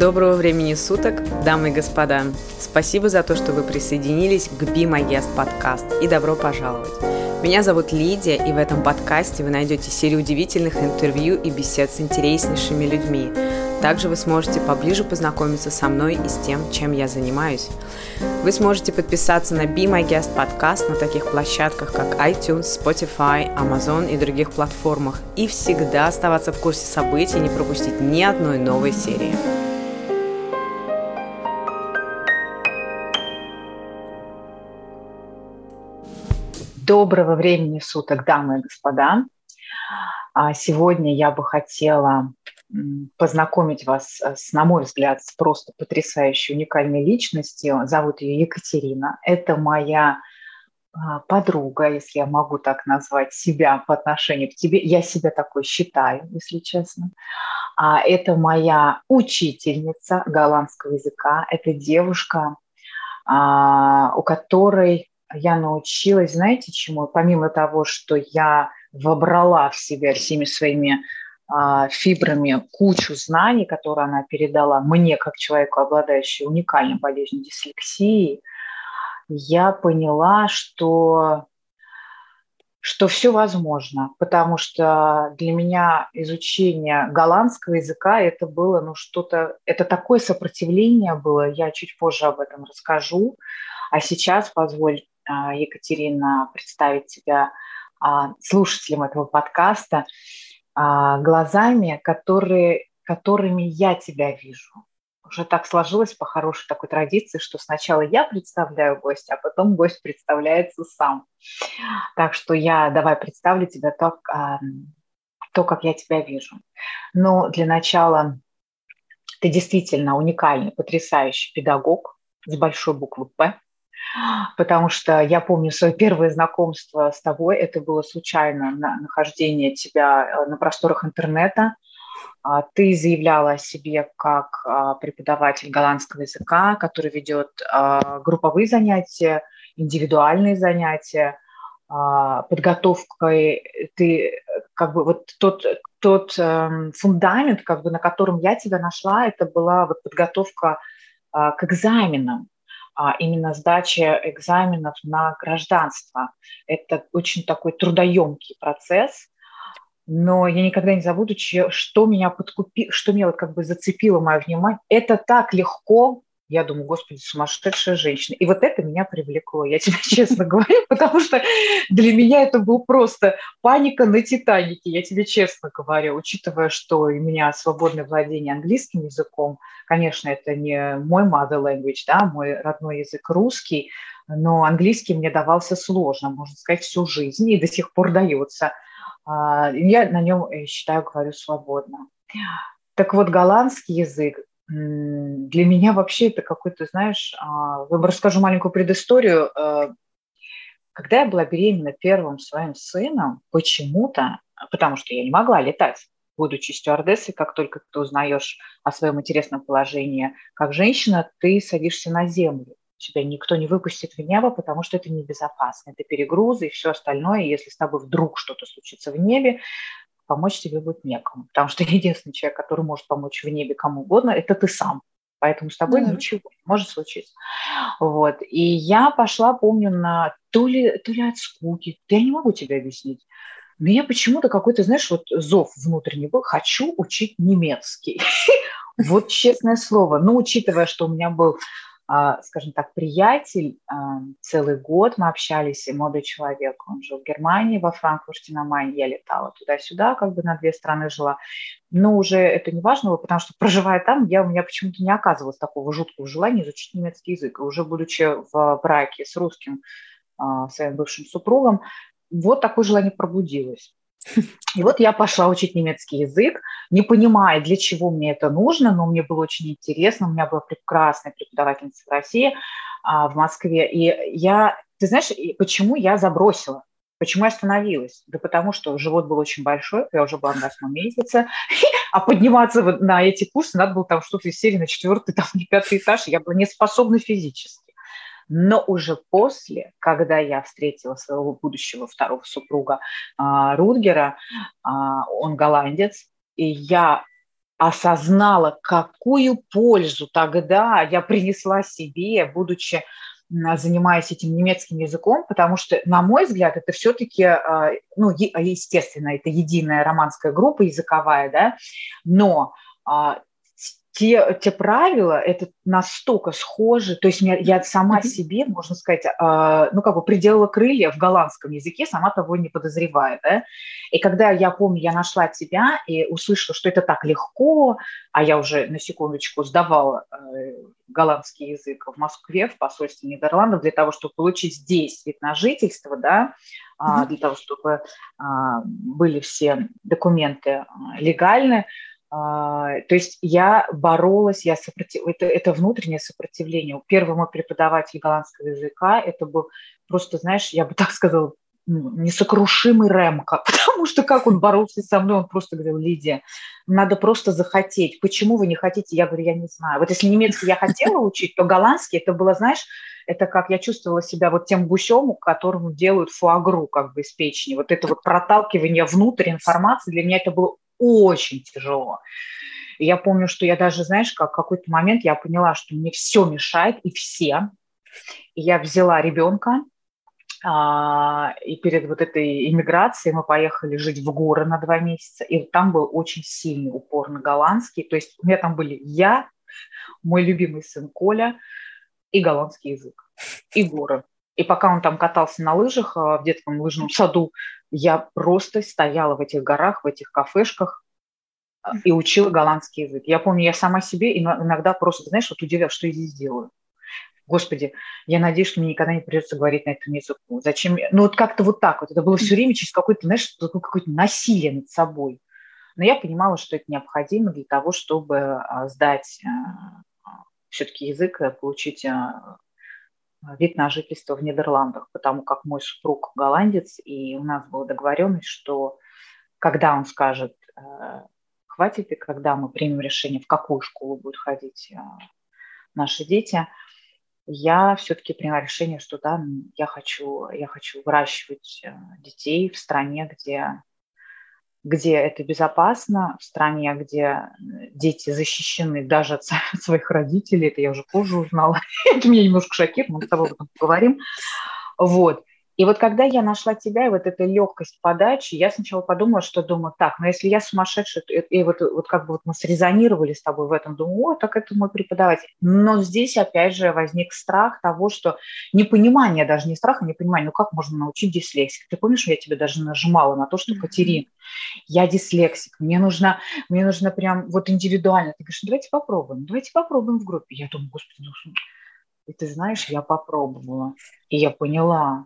Доброго времени суток, дамы и господа. Спасибо за то, что вы присоединились к Be My Guest подкаст и добро пожаловать. Меня зовут Лидия, и в этом подкасте вы найдете серию удивительных интервью и бесед с интереснейшими людьми. Также вы сможете поближе познакомиться со мной и с тем, чем я занимаюсь. Вы сможете подписаться на Be My Guest подкаст на таких площадках, как iTunes, Spotify, Amazon и других платформах, и всегда оставаться в курсе событий и не пропустить ни одной новой серии. Доброго времени суток, дамы и господа. А сегодня я бы хотела познакомить вас с, на мой взгляд, с просто потрясающей, уникальной личностью. Зовут ее Екатерина. Это моя а, подруга, если я могу так назвать себя по отношению к тебе. Я себя такой считаю, если честно. А это моя учительница голландского языка. Это девушка, а, у которой я научилась, знаете, чему? Помимо того, что я вобрала в себя всеми своими а, фибрами кучу знаний, которые она передала мне, как человеку, обладающему уникальной болезнью дислексии, я поняла, что, что все возможно, потому что для меня изучение голландского языка это было ну, что-то, это такое сопротивление было, я чуть позже об этом расскажу, а сейчас позволь Екатерина, представить тебя а, слушателям этого подкаста а, глазами, которые, которыми я тебя вижу. Уже так сложилось по хорошей такой традиции, что сначала я представляю гостя, а потом гость представляется сам. Так что я давай представлю тебя так, то, как я тебя вижу. Но для начала ты действительно уникальный, потрясающий педагог с большой буквы «П», потому что я помню свое первое знакомство с тобой, это было случайно на нахождение тебя э, на просторах интернета. А, ты заявляла о себе как а, преподаватель голландского языка, который ведет а, групповые занятия, индивидуальные занятия, подготовкой. Ты как бы вот тот, тот эм, фундамент, как бы на котором я тебя нашла, это была вот подготовка к экзаменам именно сдача экзаменов на гражданство. Это очень такой трудоемкий процесс, но я никогда не забуду, что меня подкупило, что меня вот как бы зацепило мое внимание. Это так легко я думаю, господи, сумасшедшая женщина. И вот это меня привлекло, я тебе честно говорю, потому что для меня это был просто паника на Титанике, я тебе честно говорю, учитывая, что у меня свободное владение английским языком, конечно, это не мой mother language, да, мой родной язык русский, но английский мне давался сложно, можно сказать, всю жизнь, и до сих пор дается. А, я на нем, э, считаю, говорю свободно. Так вот, голландский язык для меня вообще это какой-то, знаешь, а, расскажу маленькую предысторию. Э, когда я была беременна первым своим сыном, почему-то, потому что я не могла летать, будучи стюардессой, как только ты узнаешь о своем интересном положении как женщина, ты садишься на землю. Тебя никто не выпустит в небо, потому что это небезопасно. Это перегрузы и все остальное. Если с тобой вдруг что-то случится в небе, помочь тебе будет некому. Потому что единственный человек, который может помочь в небе кому угодно, это ты сам. Поэтому с тобой mm-hmm. ничего не может случиться. Вот. И я пошла, помню, на то ли, то ли от скуки, я не могу тебе объяснить. Меня почему-то какой-то, знаешь, вот зов внутренний был, хочу учить немецкий. Вот честное слово. Но учитывая, что у меня был скажем так, приятель. А, целый год мы общались, и молодой человек, он жил в Германии, во Франкфурте на Майне, я летала туда-сюда, как бы на две страны жила. Но уже это не важно потому что, проживая там, я, у меня почему-то не оказывалось такого жуткого желания изучить немецкий язык. И уже будучи в браке с русским а, своим бывшим супругом, вот такое желание пробудилось. И вот я пошла учить немецкий язык, не понимая, для чего мне это нужно, но мне было очень интересно. У меня была прекрасная преподавательница в России, а, в Москве. И я, ты знаешь, почему я забросила? Почему я остановилась? Да потому что живот был очень большой, я уже была на восьмом месяце, а подниматься на эти курсы надо было там что-то из серии на четвертый, там, не пятый этаж, я была не способна физически. Но уже после, когда я встретила своего будущего второго супруга а, Рудгера, а, он голландец, и я осознала, какую пользу тогда я принесла себе, будучи занимаясь этим немецким языком, потому что, на мой взгляд, это все-таки, а, ну, естественно, это единая романская группа языковая, да, но те, те правила, это настолько схожи, то есть я сама себе, можно сказать, э, ну, как бы приделала крылья в голландском языке, сама того не подозревая, да, и когда я помню, я нашла тебя и услышала, что это так легко, а я уже на секундочку сдавала э, голландский язык в Москве, в посольстве Нидерландов, для того, чтобы получить здесь вид на жительство, да, э, для того, чтобы э, были все документы легальны, а, то есть я боролась, я сопротив... это, это внутреннее сопротивление. Первый мой преподаватель голландского языка, это был просто, знаешь, я бы так сказала, ну, несокрушимый Ремка, потому что как он боролся со мной, он просто говорил, Лидия, надо просто захотеть. Почему вы не хотите? Я говорю, я не знаю. Вот если немецкий я хотела учить, то голландский, это было, знаешь, это как я чувствовала себя вот тем гусем, которому делают фуагру как бы из печени. Вот это вот проталкивание внутрь информации, для меня это было очень тяжело. Я помню, что я даже, знаешь, как какой-то момент я поняла, что мне все мешает и все. И я взяла ребенка, а, и перед вот этой иммиграцией мы поехали жить в горы на два месяца, и там был очень сильный упор на голландский. То есть у меня там были я, мой любимый сын Коля и голландский язык, и горы. И пока он там катался на лыжах а, в детском лыжном саду, я просто стояла в этих горах, в этих кафешках а, и учила голландский язык. Я помню, я сама себе иногда просто, знаешь, вот удивлялась, что я здесь делаю. Господи, я надеюсь, что мне никогда не придется говорить на этом языку. Зачем? Ну вот как-то вот так вот. Это было все время через какое-то, знаешь, какое-то насилие над собой. Но я понимала, что это необходимо для того, чтобы а, сдать все-таки язык, получить вид на жительство в Нидерландах, потому как мой супруг голландец, и у нас была договоренность, что когда он скажет, э, хватит, и когда мы примем решение, в какую школу будут ходить э, наши дети, я все-таки приняла решение, что да, я хочу, я хочу выращивать э, детей в стране, где где это безопасно, в стране, где дети защищены даже от своих родителей, это я уже позже узнала, это меня немножко шокирует, мы с тобой об этом поговорим. Вот. И вот когда я нашла тебя, и вот эта легкость подачи, я сначала подумала, что думаю, так, но ну если я сумасшедшая, и вот, вот как бы вот мы срезонировали с тобой в этом, думаю, о, так это мой преподаватель. Но здесь опять же возник страх того, что непонимание, даже не страх, а непонимание, ну как можно научить дислексик? Ты помнишь, я тебе даже нажимала на то, что, Катерин, я дислексик, мне нужно, мне нужно прям вот индивидуально. Ты говоришь, давайте попробуем, давайте попробуем в группе. Я думаю, господи, ну, и ты знаешь, я попробовала, и я поняла,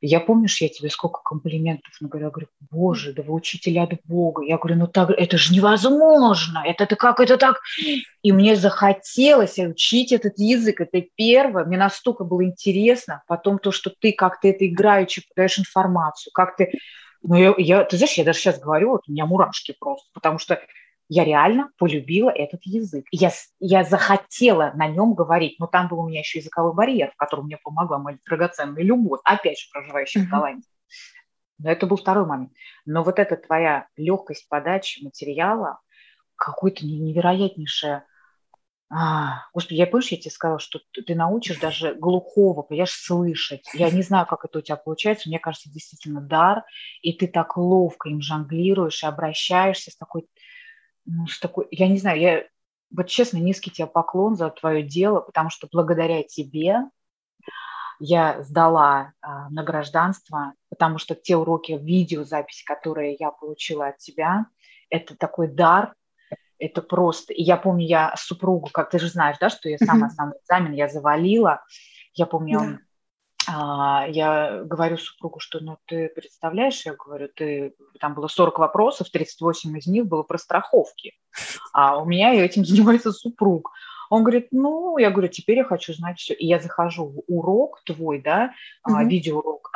я помню, что я тебе сколько комплиментов наговорила, говорю, боже, да вы учитель от Бога. Я говорю, ну так, это же невозможно, это ты как это так? И мне захотелось учить этот язык, это первое, мне настолько было интересно, потом то, что ты как-то это играючи подаешь информацию, как ты, ну я, я, ты знаешь, я даже сейчас говорю, вот у меня мурашки просто, потому что я реально полюбила этот язык. Я, я захотела на нем говорить, но там был у меня еще языковой барьер, в котором мне помогла моя драгоценная любовь, опять же, проживающая mm-hmm. в Голландии. Но это был второй момент. Но вот эта твоя легкость подачи материала, какой-то невероятнейшее... А, господи, я помнишь, я тебе сказала, что ты, ты научишь даже глухого, понимаешь, слышать. Я не знаю, как это у тебя получается. Мне кажется, действительно дар, и ты так ловко им жонглируешь и обращаешься с такой ну, с такой, я не знаю, я вот честно низкий тебе поклон за твое дело, потому что благодаря тебе я сдала а, на гражданство, потому что те уроки, видеозаписи, которые я получила от тебя, это такой дар, это просто. И я помню, я супругу, как ты же знаешь, да, что я самый основной экзамен я завалила. Я помню, он а, я говорю супругу, что ну ты представляешь, я говорю, ты там было 40 вопросов, 38 из них было про страховки, а у меня этим занимается супруг. Он говорит, ну, я говорю, теперь я хочу знать все. И я захожу в урок твой, да, mm-hmm. видеоурок.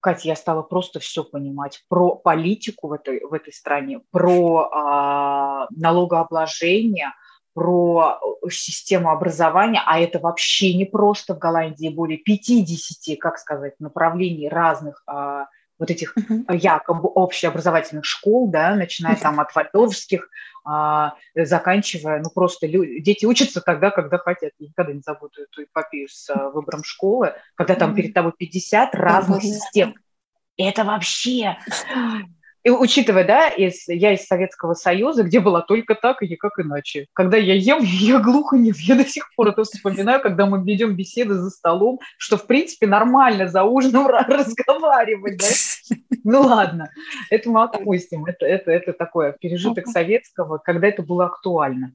Катя, я стала просто все понимать про политику в этой, в этой стране, про а, налогообложение, про э, систему образования, а это вообще не просто в Голландии более 50, как сказать, направлений разных а, вот этих uh-huh. якобы общеобразовательных школ, да, начиная там от вальдорфских а, заканчивая, ну просто люди, дети учатся тогда, когда хотят. Я никогда не забуду эту эпопею с а, выбором школы, когда там перед тобой 50 разных систем. Это вообще и учитывая, да, из, я из Советского Союза, где была только так и никак иначе. Когда я ем, я глухо не Я до сих пор это вспоминаю, когда мы ведем беседы за столом, что, в принципе, нормально за ужином разговаривать, да? Ну ладно, это мы отпустим. Это, это, это такое пережиток советского, когда это было актуально.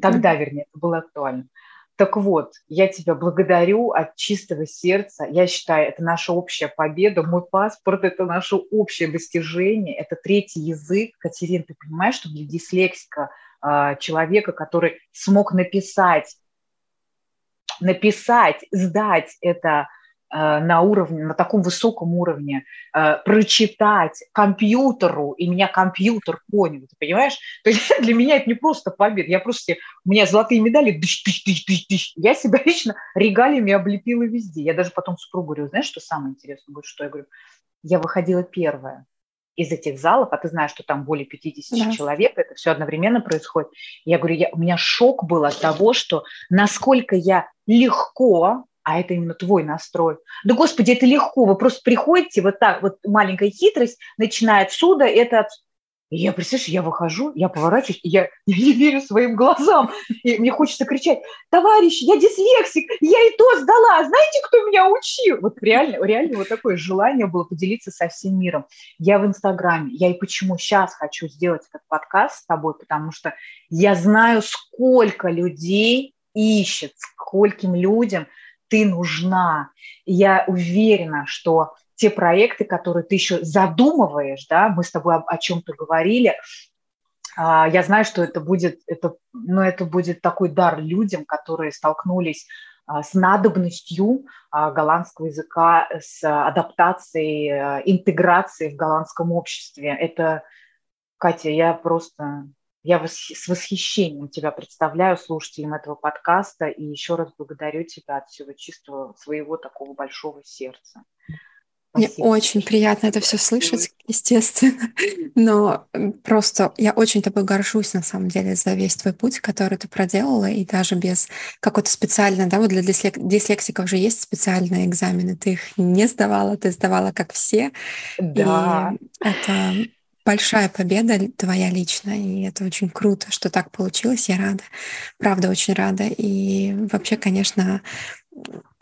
Тогда, вернее, это было актуально. Так вот, я тебя благодарю от чистого сердца. Я считаю, это наша общая победа. Мой паспорт – это наше общее достижение. Это третий язык. Катерин, ты понимаешь, что для дислексика а, человека, который смог написать, написать, сдать это на уровне, на таком высоком уровне э, прочитать компьютеру, и меня компьютер понял, ты понимаешь? То есть для меня это не просто победа, я просто, у меня золотые медали, дыш, дыш, дыш, дыш, дыш. я себя лично регалиями облепила везде. Я даже потом супругу говорю, знаешь, что самое интересное будет, что я говорю, я выходила первая из этих залов, а ты знаешь, что там более 50 да. человек, это все одновременно происходит. Я говорю, я, у меня шок был от того, что насколько я легко а это именно твой настрой. Да, господи, это легко, вы просто приходите, вот так, вот маленькая хитрость, начиная отсюда, это и я, представляешь, я выхожу, я поворачиваюсь, и я, я не верю своим глазам. И мне хочется кричать, товарищ, я дислексик, я и то сдала, знаете, кто меня учил? Вот реально, реально вот такое желание было поделиться со всем миром. Я в Инстаграме, я и почему сейчас хочу сделать этот подкаст с тобой, потому что я знаю, сколько людей ищет, скольким людям – ты нужна. Я уверена, что те проекты, которые ты еще задумываешь, да, мы с тобой о, о чем-то говорили, а, я знаю, что это будет, это, ну, это будет такой дар людям, которые столкнулись а, с надобностью а, голландского языка, с адаптацией, интеграцией в голландском обществе. Это, Катя, я просто я с восхищением тебя представляю слушателям этого подкаста и еще раз благодарю тебя от всего чистого своего такого большого сердца. Мне очень приятно это все слышать, естественно. Но просто я очень тобой горжусь, на самом деле, за весь твой путь, который ты проделала, и даже без какой-то специальной, да, вот для дислексиков же есть специальные экзамены, ты их не сдавала, ты сдавала как все. Да. И это большая победа твоя личная, и это очень круто, что так получилось. Я рада, правда, очень рада. И вообще, конечно,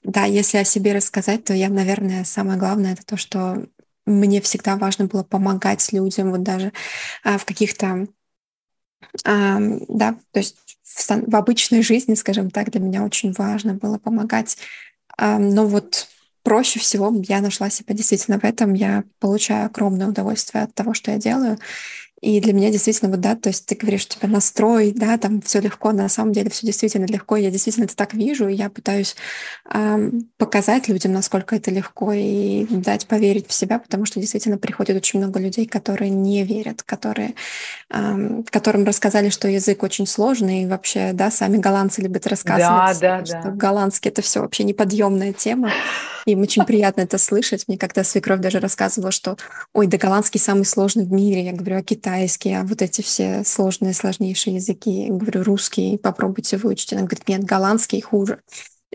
да, если о себе рассказать, то я, наверное, самое главное это то, что мне всегда важно было помогать людям, вот даже а, в каких-то, а, да, то есть в, в обычной жизни, скажем так, для меня очень важно было помогать. А, но вот проще всего я нашла себя действительно в этом. Я получаю огромное удовольствие от того, что я делаю. И для меня действительно вот, да, то есть ты говоришь, что тебя настрой, да, там все легко, на самом деле все действительно легко, я действительно это так вижу, и я пытаюсь э, показать людям, насколько это легко, и дать поверить в себя, потому что действительно приходит очень много людей, которые не верят, которые, э, которым рассказали, что язык очень сложный, и вообще, да, сами голландцы любят рассказывать, да, да, что да. голландский это все вообще неподъемная тема. Им очень приятно это слышать. Мне когда свекровь даже рассказывала, что, ой, да голландский самый сложный в мире. Я говорю, а китайский, а вот эти все сложные, сложнейшие языки. Я говорю, русский, попробуйте выучить. Она говорит, нет, голландский хуже.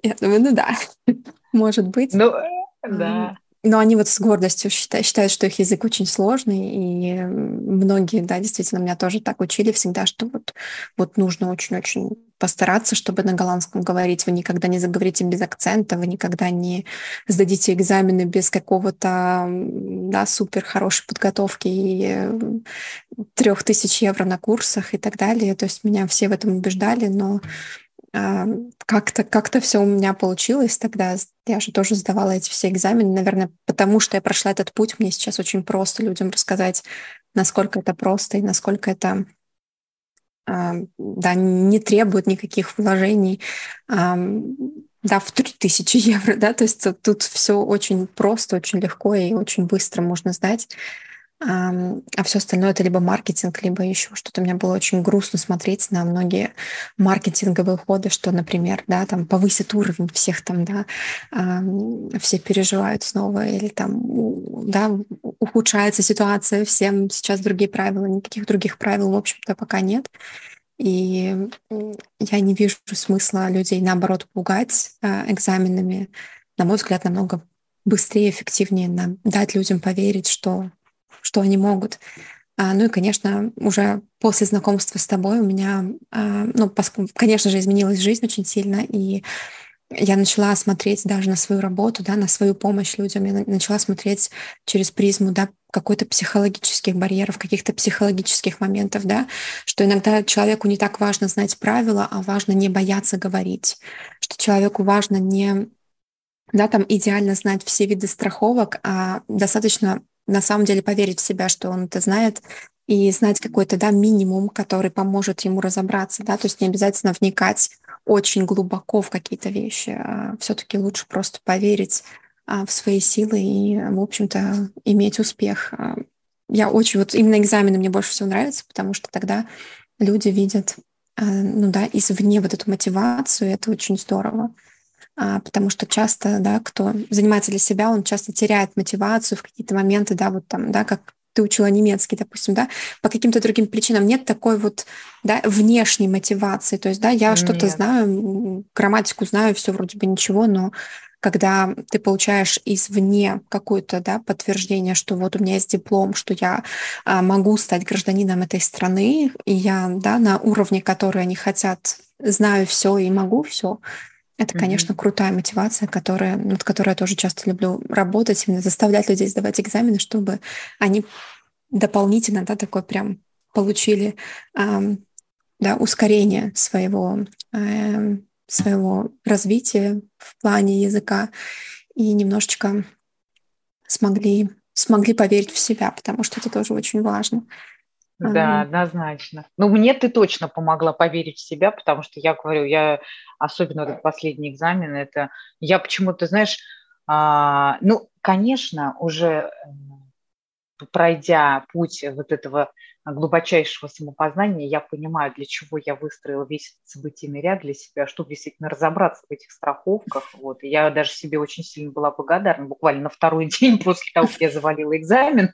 Я думаю, ну да, может быть. Ну, да. Но они вот с гордостью считают, считают, что их язык очень сложный, и многие, да, действительно, меня тоже так учили всегда, что вот, вот нужно очень-очень постараться, чтобы на голландском говорить. Вы никогда не заговорите без акцента, вы никогда не сдадите экзамены без какого-то да, супер хорошей подготовки и трех тысяч евро на курсах и так далее. То есть меня все в этом убеждали, но а, как-то как все у меня получилось тогда. Я же тоже сдавала эти все экзамены, наверное, потому что я прошла этот путь. Мне сейчас очень просто людям рассказать, насколько это просто и насколько это да, не требует никаких вложений, да, в 3000 евро, да, то есть тут все очень просто, очень легко и очень быстро можно сдать. А все остальное это либо маркетинг, либо еще что-то. Мне было очень грустно смотреть на многие маркетинговые ходы, что, например, да, там повысит уровень всех там, да, все переживают снова, или там, да, ухудшается ситуация, всем сейчас другие правила, никаких других правил, в общем-то, пока нет. И я не вижу смысла людей, наоборот, пугать а, экзаменами. На мой взгляд, намного быстрее, эффективнее дать людям поверить, что что они могут. А, ну и, конечно, уже после знакомства с тобой у меня, а, ну, конечно же, изменилась жизнь очень сильно, и я начала смотреть даже на свою работу, да, на свою помощь людям, я начала смотреть через призму, да, какой-то психологических барьеров, каких-то психологических моментов, да, что иногда человеку не так важно знать правила, а важно не бояться говорить, что человеку важно не да, там идеально знать все виды страховок, а достаточно на самом деле поверить в себя, что он это знает, и знать какой-то да, минимум, который поможет ему разобраться. Да? То есть не обязательно вникать очень глубоко в какие-то вещи. А все-таки лучше просто поверить а, в свои силы и, в общем-то, иметь успех. А, я очень... Вот именно экзамены мне больше всего нравятся, потому что тогда люди видят а, ну да, извне вот эту мотивацию, это очень здорово. А, потому что часто, да, кто занимается для себя, он часто теряет мотивацию в какие-то моменты, да, вот там, да, как ты учила немецкий, допустим, да, по каким-то другим причинам нет такой вот, да, внешней мотивации. То есть, да, я что-то знаю, грамматику знаю, все вроде бы ничего, но когда ты получаешь извне какое-то да, подтверждение, что вот у меня есть диплом, что я а, могу стать гражданином этой страны, и я да, на уровне, который они хотят, знаю все и могу все, это, конечно, mm-hmm. крутая мотивация, которая, над которой я тоже часто люблю работать, именно заставлять людей сдавать экзамены, чтобы они дополнительно, да, такой прям получили эм, да, ускорение своего, эм, своего развития в плане языка и немножечко смогли, смогли поверить в себя, потому что это тоже очень важно. Да, однозначно. Ну, мне ты точно помогла поверить в себя, потому что я говорю, я особенно этот последний экзамен, это я почему-то, знаешь, а, ну, конечно, уже пройдя путь вот этого глубочайшего самопознания, я понимаю, для чего я выстроила весь этот событийный ряд для себя, чтобы действительно разобраться в этих страховках. Вот. И я даже себе очень сильно была благодарна. Буквально на второй день после того, как я завалила экзамен,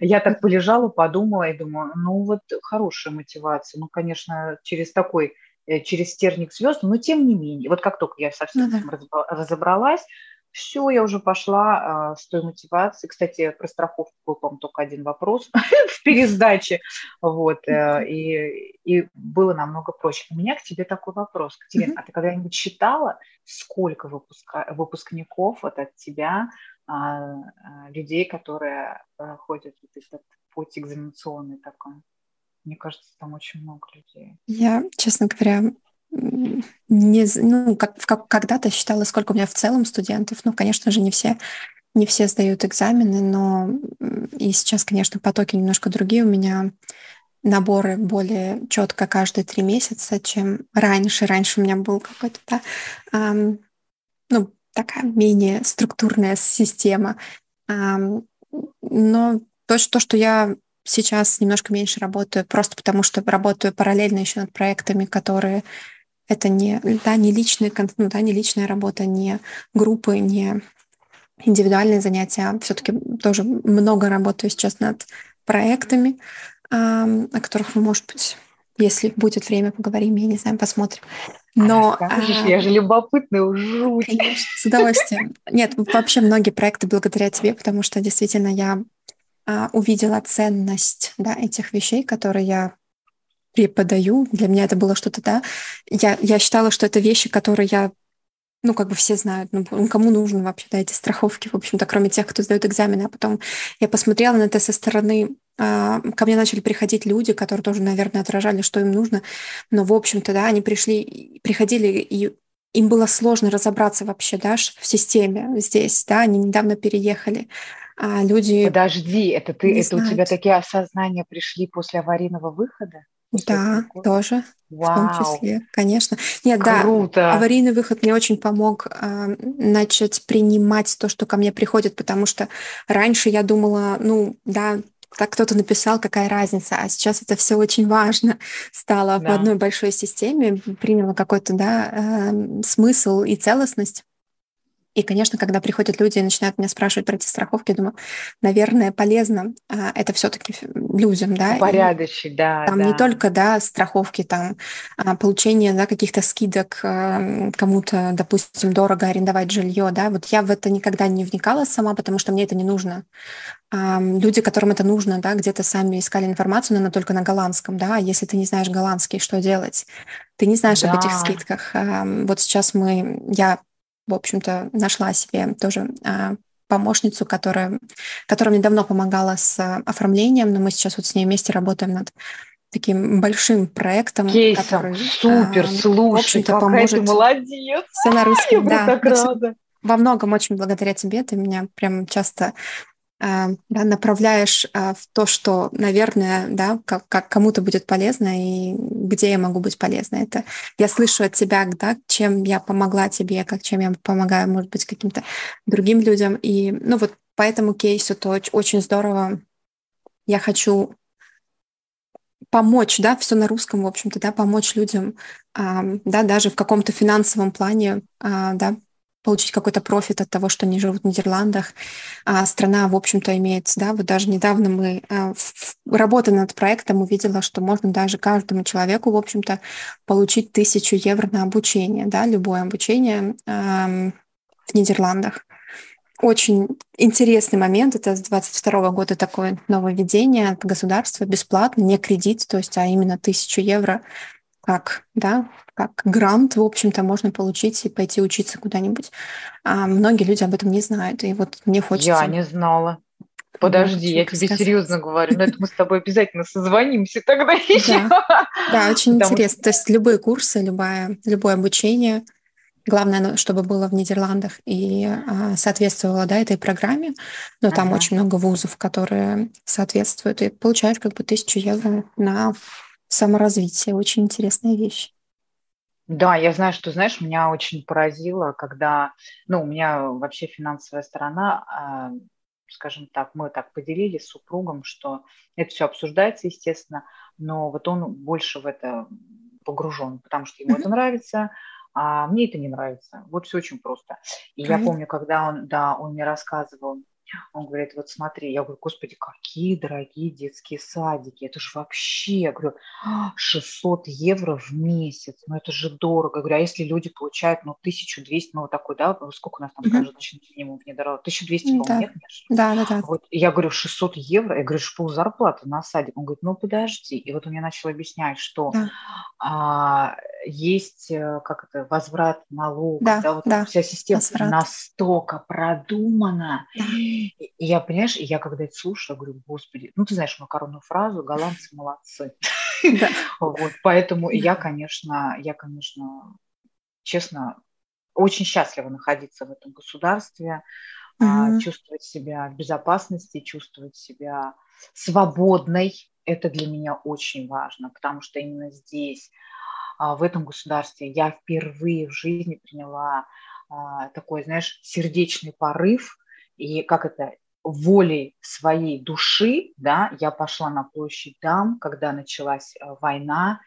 я так полежала, подумала и думаю, ну вот хорошая мотивация. Ну, конечно, через такой э, через терник звезд, но тем не менее, вот как только я совсем ну, да. разобралась, все, я уже пошла а, с той мотивацией. Кстати, про страховку был, по только один вопрос в пересдаче. Вот, э, и, и было намного проще. У меня к тебе такой вопрос. Катерина, а ты когда-нибудь считала, сколько выпуска, выпускников вот от тебя, а, а, людей, которые а, ходят вот этот путь экзаменационный такой? Мне кажется, там очень много людей. Я, честно говоря, не, ну, как, как, когда-то считала, сколько у меня в целом студентов. Ну, конечно же, не все, не все сдают экзамены, но и сейчас, конечно, потоки немножко другие. У меня наборы более четко каждые три месяца, чем раньше. Раньше у меня был какой-то, да, эм, ну, такая менее структурная система. Эм, но то, то, что я сейчас немножко меньше работаю, просто потому что работаю параллельно еще над проектами, которые это не, да, не, личная, ну, да, не личная работа, не группы, не индивидуальные занятия. Все-таки тоже много работаю сейчас над проектами, о которых мы, может быть, если будет время, поговорим, я не знаю, посмотрим. Но а, я же любопытная, жуть. Конечно, с удовольствием. Нет, вообще многие проекты благодаря тебе, потому что действительно я а, увидела ценность да, этих вещей, которые я преподаю. Для меня это было что-то, да. Я, я считала, что это вещи, которые я ну, как бы все знают, ну, кому нужны вообще, да, эти страховки, в общем-то, кроме тех, кто сдает экзамены. А потом я посмотрела на это со стороны, а, ко мне начали приходить люди, которые тоже, наверное, отражали, что им нужно. Но, в общем-то, да, они пришли, приходили, и им было сложно разобраться вообще, да, в системе здесь, да, они недавно переехали. А люди... Подожди, это ты, это знают. у тебя такие осознания пришли после аварийного выхода? Да, тоже, Вау. в том числе, конечно. Нет, Круто. да, аварийный выход мне очень помог э, начать принимать то, что ко мне приходит, потому что раньше я думала, ну, да, так кто-то написал, какая разница, а сейчас это все очень важно стало да. в одной большой системе, приняло какой-то да, э, смысл и целостность. И, конечно, когда приходят люди и начинают меня спрашивать про эти страховки, я думаю, наверное, полезно а, это все-таки людям, да. Порядочить, да. Там да. не только, да, страховки, там а, получение, да, каких-то скидок а, кому-то, допустим, дорого арендовать жилье, да. Вот я в это никогда не вникала сама, потому что мне это не нужно. А, люди, которым это нужно, да, где-то сами искали информацию, но только на голландском, да. А если ты не знаешь голландский, что делать? Ты не знаешь да. об этих скидках. А, вот сейчас мы, я в общем-то, нашла себе тоже а, помощницу, которая, которая мне давно помогала с а, оформлением, но мы сейчас вот с ней вместе работаем над таким большим проектом, Кейсом. который супер, а, слушай, в общем-то поможет. Ты молодец. Все на русском, Я да. Во многом очень благодаря тебе, ты меня прям часто да, направляешь а, в то, что, наверное, да, как, как кому-то будет полезно и где я могу быть полезна. Это я слышу от тебя, да, чем я помогла тебе, как чем я помогаю, может быть, каким-то другим людям. И, ну вот по этому кейсу то очень здорово. Я хочу помочь, да, все на русском, в общем-то, да, помочь людям, да, даже в каком-то финансовом плане, да, получить какой-то профит от того, что они живут в Нидерландах. А страна, в общем-то, имеет, да, вот даже недавно мы, а, работая над проектом, увидела, что можно даже каждому человеку, в общем-то, получить тысячу евро на обучение, да, любое обучение э, в Нидерландах. Очень интересный момент. Это с 22 года такое нововведение от государства, бесплатно, не кредит, то есть, а именно тысячу евро как, да, как грант, в общем-то, можно получить и пойти учиться куда-нибудь. А многие люди об этом не знают, и вот мне хочется... Я не знала. Подожди, я тебе сказать. серьезно говорю, но это мы с тобой обязательно созвонимся тогда еще. Да, да очень Потому интересно. То есть любые курсы, любое, любое обучение, главное, ну, чтобы было в Нидерландах и а, соответствовало да, этой программе. Но там ага. очень много вузов, которые соответствуют. И получаешь как бы тысячу евро на саморазвитие. Очень интересная вещь. Да, я знаю, что, знаешь, меня очень поразило, когда, ну, у меня вообще финансовая сторона, а, скажем так, мы так поделились с супругом, что это все обсуждается, естественно, но вот он больше в это погружен, потому что ему mm-hmm. это нравится, а мне это не нравится. Вот все очень просто. И Правильно. я помню, когда он, да, он мне рассказывал, он говорит, вот смотри, я говорю, господи, какие дорогие детские садики, это же вообще, я говорю, 600 евро в месяц, ну это же дорого. Я говорю, а если люди получают, ну, 1200, ну, вот такой, да, сколько у нас там mm-hmm. каждый минимум Нидерландах? 1200, по-моему, да. нет? Да, да, да. Вот я говорю, 600 евро, я говорю, что зарплата на садик. Он говорит, ну, подожди. И вот он мне начал объяснять, что да. а, есть, э, как это, возврат налогов, да, да, вот да. вся система возврат. настолько продумана. Да. И я, понимаешь, я когда это слушаю, говорю, господи, ну ты знаешь макаронную фразу, голландцы молодцы. Вот, поэтому я, конечно, я, конечно, честно, очень счастлива находиться в этом государстве, а, чувствовать себя в безопасности, чувствовать себя свободной. Это для меня очень важно, потому что именно здесь, а, в этом государстве, я впервые в жизни приняла а, такой, знаешь, сердечный порыв – и как это, волей своей души, да, я пошла на площадь Дам, когда началась э, война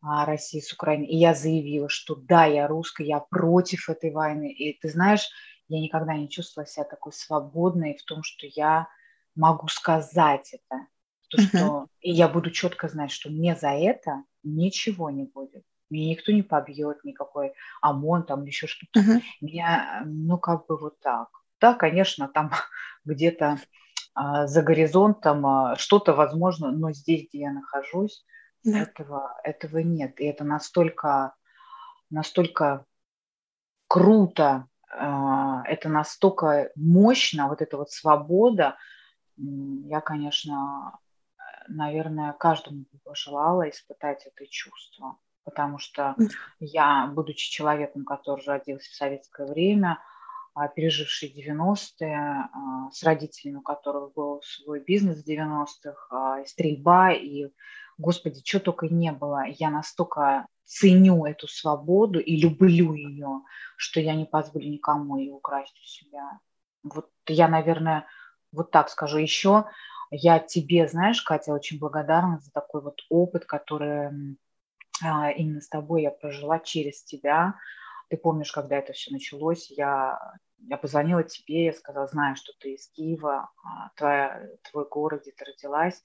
а, России с Украиной, и я заявила, что да, я русская, я против этой войны. И ты знаешь, я никогда не чувствовала себя такой свободной в том, что я могу сказать это. То, uh-huh. что, и я буду четко знать, что мне за это ничего не будет. Меня никто не побьет, никакой ОМОН там еще что-то. Uh-huh. Меня, ну, как бы вот так. Да, конечно, там где-то а, за горизонтом а, что-то возможно, но здесь, где я нахожусь, да. этого, этого нет. И это настолько, настолько круто, а, это настолько мощно, вот эта вот свобода. Я, конечно, наверное, каждому бы пожелала испытать это чувство, потому что я, будучи человеком, который родился в советское время, а, переживший 90-е, а, с родителями, у которых был свой бизнес в 90-х, а, стрельба, и, господи, что только не было. Я настолько ценю эту свободу и люблю ее, что я не позволю никому ее украсть у себя. Вот я, наверное, вот так скажу. Еще Я тебе, знаешь, Катя, очень благодарна за такой вот опыт, который именно с тобой я прожила через тебя. Ты помнишь, когда это все началось, я, я позвонила тебе, я сказала, знаю, что ты из Киева, а, твоя, твой город, где ты родилась.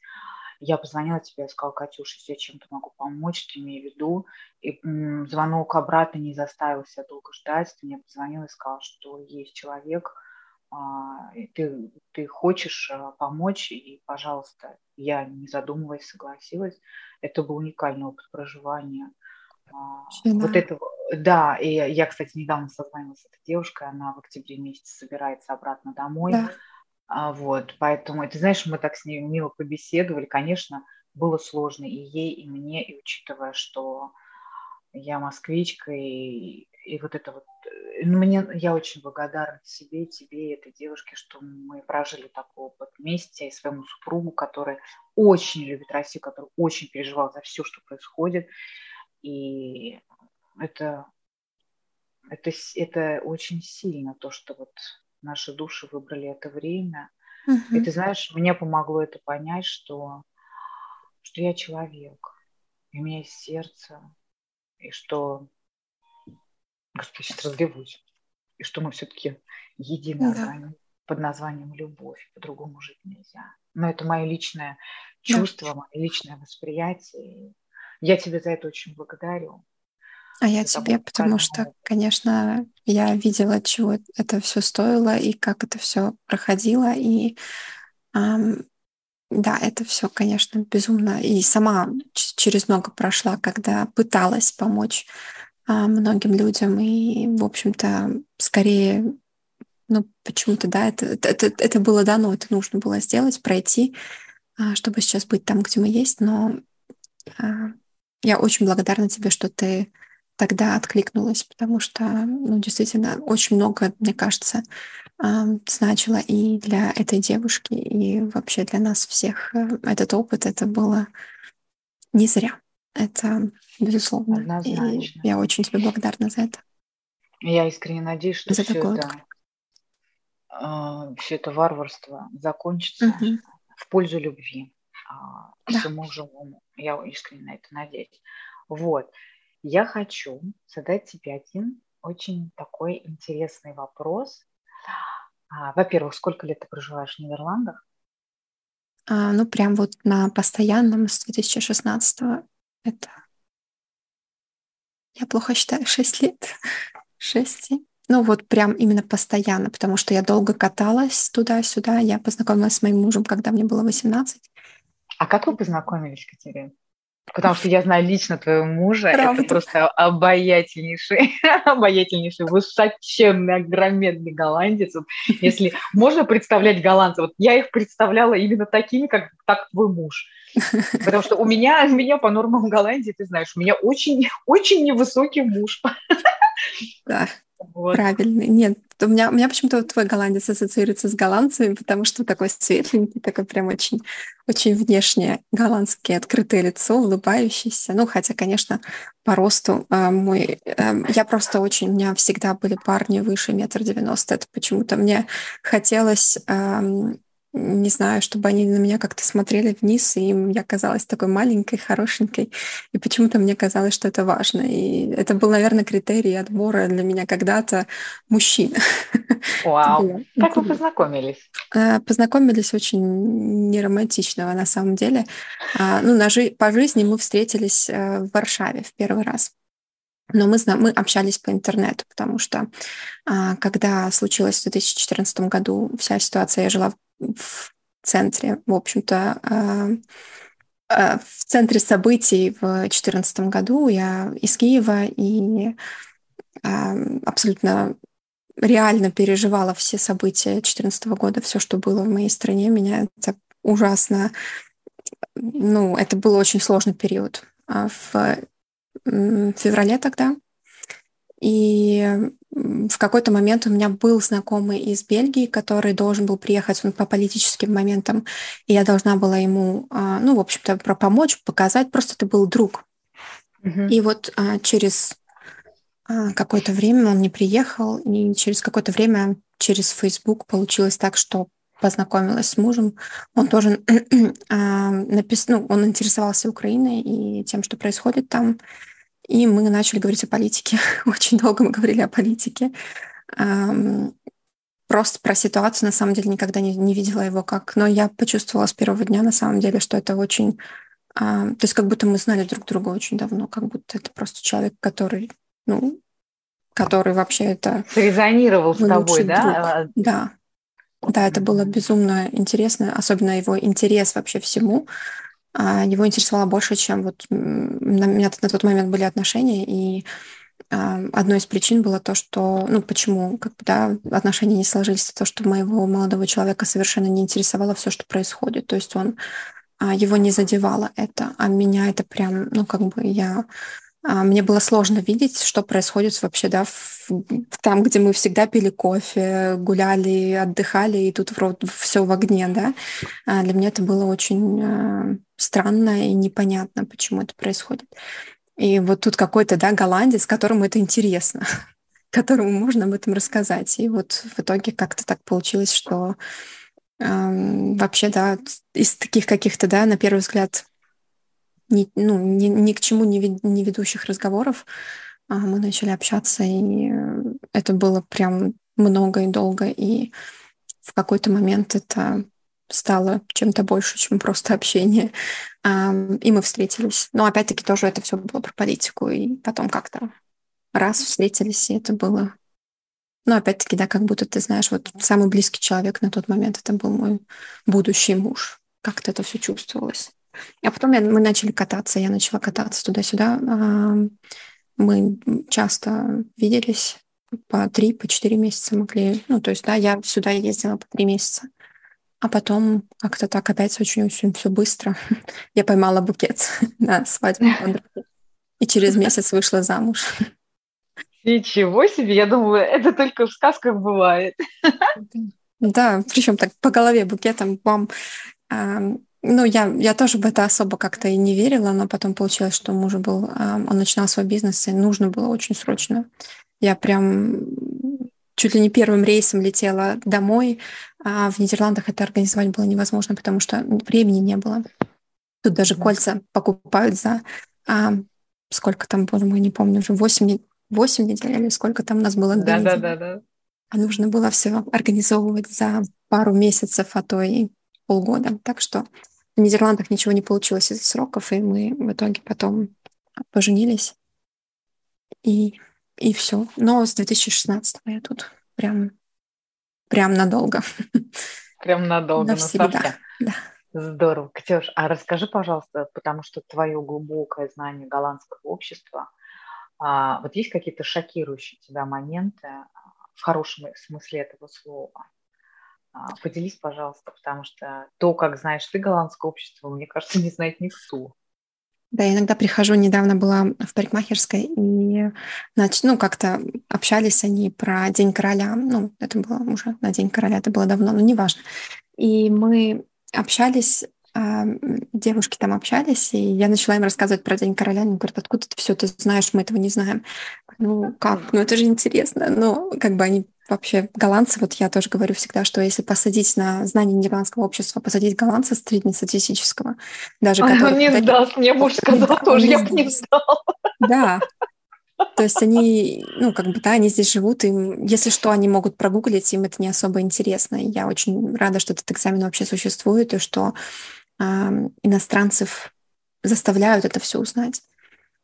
Я позвонила тебе, я сказала, Катюша, если я чем-то могу помочь, ты имей в виду. И м, звонок обратно не заставил себя долго ждать. Ты мне позвонила и сказала, что есть человек, а, ты, ты хочешь а, помочь, и, пожалуйста, я, не задумываясь, согласилась. Это был уникальный опыт проживания. А. Вот это, да, и я, кстати, недавно созвонилась с этой девушкой, она в октябре месяце собирается обратно домой. Да. А, вот, поэтому, ты знаешь, мы так с ней мило побеседовали, конечно, было сложно и ей, и мне, и учитывая, что я москвичка, и, и вот это вот, э, мне, я очень благодарна себе, тебе и этой девушке, что мы прожили такой опыт вместе, и своему супругу, который очень любит Россию, который очень переживал за все, что происходит, и это, это, это очень сильно, то, что вот наши души выбрали это время. Uh-huh. И ты знаешь, мне помогло это понять, что, что я человек, и у меня есть сердце, и что Господи, сейчас разливусь, и что мы все-таки единый да. под названием любовь, по-другому жить нельзя. Но это мое личное чувство, да. мое личное восприятие. Я тебе за это очень благодарю. А я тебе, потому что, конечно, я видела, чего это все стоило и как это все проходило. И эм, да, это все, конечно, безумно. И сама через много прошла, когда пыталась помочь э, многим людям. И, в общем-то, скорее, ну, почему-то, да, это, это, это было дано, это нужно было сделать, пройти, э, чтобы сейчас быть там, где мы есть. Но э, я очень благодарна тебе, что ты тогда откликнулась, потому что, ну, действительно, очень много, мне кажется, значило и для этой девушки, и вообще для нас всех э, этот опыт, это было не зря. Это безусловно. Однозначно. И я очень тебе благодарна за это. Я искренне надеюсь, что за все это, э, все это варварство закончится угу. в пользу любви. Э, да. Всему живому. Я искренне на это надеюсь. Вот. Я хочу задать тебе один очень такой интересный вопрос. А, во-первых, сколько лет ты проживаешь в Нидерландах? А, ну, прям вот на постоянном с 2016 это... Я плохо считаю, 6 лет. 6. Ну, вот прям именно постоянно, потому что я долго каталась туда-сюда. Я познакомилась с моим мужем, когда мне было 18. А как вы познакомились, Катерина? Потому что я знаю лично твоего мужа, Правда? это просто обаятельнейший, обаятельнейший, высоченный, огроменный голландец. Вот если можно представлять голландцев, вот я их представляла именно такими, как так твой муж. Потому что у меня, у меня по нормам Голландии, ты знаешь, у меня очень, очень невысокий муж. Да, вот. правильно. Нет, у меня, у меня почему-то твой голландец ассоциируется с голландцами, потому что такой светленький, такой прям очень, очень внешне голландский, открытое лицо, улыбающийся. Ну, хотя, конечно, по росту э, мой... Э, я просто очень... У меня всегда были парни выше метр девяносто. Это почему-то мне хотелось... Э, не знаю, чтобы они на меня как-то смотрели вниз, и им я казалась такой маленькой, хорошенькой. И почему-то мне казалось, что это важно. И это был, наверное, критерий отбора для меня когда-то мужчин. Вау! Как вы познакомились? Э, познакомились очень неромантичного на самом деле. А, ну, на жи- по жизни мы встретились э, в Варшаве в первый раз. Но мы, мы общались по интернету, потому что а, когда случилось в 2014 году вся ситуация, я жила в центре, в общем-то, а, а, в центре событий в 2014 году. Я из Киева и а, абсолютно реально переживала все события 2014 года, все, что было в моей стране. Меня это ужасно... Ну, это был очень сложный период. В феврале тогда и в какой-то момент у меня был знакомый из Бельгии, который должен был приехать он по политическим моментам, и я должна была ему, а, ну, в общем-то, помочь, показать, просто это был друг. Uh-huh. И вот а, через а, какое-то время он не приехал, и через какое-то время через Facebook получилось так, что познакомилась с мужем. Он тоже а, напис... ну, он интересовался Украиной и тем, что происходит там. И мы начали говорить о политике. Очень долго мы говорили о политике. Просто про ситуацию, на самом деле, никогда не, не видела его как. Но я почувствовала с первого дня, на самом деле, что это очень... То есть как будто мы знали друг друга очень давно, как будто это просто человек, который, ну, который вообще это... Резонировал с тобой, да? Друг. А, да. Да, это было безумно интересно, особенно его интерес вообще всему. А, его интересовало больше, чем вот у меня на тот момент были отношения, и а, одной из причин было то, что, ну, почему, как бы, да, отношения не сложились, то, что моего молодого человека совершенно не интересовало все, что происходит. То есть он, его не задевало это, а меня это прям, ну, как бы я а, мне было сложно видеть, что происходит вообще, да, в, там, где мы всегда пили кофе, гуляли, отдыхали, и тут вроде все в огне, да. А для меня это было очень а, странно и непонятно, почему это происходит. И вот тут какой-то, да, голландец, которому это интересно, которому можно об этом рассказать. И вот в итоге как-то так получилось, что э, вообще, да, из таких каких-то, да, на первый взгляд, ни, ну, ни, ни к чему не, не ведущих разговоров а мы начали общаться, и э, это было прям много и долго, и в какой-то момент это стало чем-то больше, чем просто общение. И мы встретились. Но опять-таки тоже это все было про политику, и потом как-то раз встретились, и это было... Ну, опять-таки, да, как будто ты знаешь, вот самый близкий человек на тот момент это был мой будущий муж. Как-то это все чувствовалось. А потом я, мы начали кататься, я начала кататься туда-сюда. Мы часто виделись по три, по четыре месяца могли. Ну, то есть, да, я сюда ездила по три месяца. А потом как-то так опять очень-очень все быстро. Я поймала букет на свадьбу и через месяц вышла замуж. Ничего себе, я думаю, это только в сказках бывает. Да, причем так по голове букетом, бам. Ну, я, я тоже в это особо как-то и не верила, но потом получилось, что муж был, он начинал свой бизнес, и нужно было очень срочно. Я прям чуть ли не первым рейсом летела домой, а в Нидерландах это организовать было невозможно, потому что времени не было. Тут даже кольца покупают за а, сколько там, боже мой, не помню, уже 8, 8 недель или сколько там у нас было? Да, да, да, да. А нужно было все организовывать за пару месяцев, а то и полгода. Так что в Нидерландах ничего не получилось из-за сроков, и мы в итоге потом поженились. И, и все. Но с 2016 я тут прям, прям надолго. Прям надолго, навсегда. Да. Здорово. Катюш, а расскажи, пожалуйста, потому что твое глубокое знание голландского общества, а, вот есть какие-то шокирующие тебя моменты в хорошем смысле этого слова? А, поделись, пожалуйста, потому что то, как знаешь ты голландское общество, мне кажется, не знает никто. Да, я иногда прихожу, недавно была в парикмахерской, и значит, ну, как-то общались они про День короля. Ну, это было уже на День короля, это было давно, но неважно. И мы общались, а, девушки там общались, и я начала им рассказывать про День короля. Они говорят, откуда ты все это знаешь, мы этого не знаем. Ну, как? Ну, это же интересно. Но как бы они вообще голландцы, вот я тоже говорю всегда, что если посадить на знание нидерландского общества, посадить голландца среднестатистического, даже а который... Не сдаст, мне муж сказал тоже, я бы не сдал. Да, то есть они, ну, как бы, да, они здесь живут, и если что, они могут прогуглить, им это не особо интересно. И я очень рада, что этот экзамен вообще существует, и что э, иностранцев заставляют это все узнать.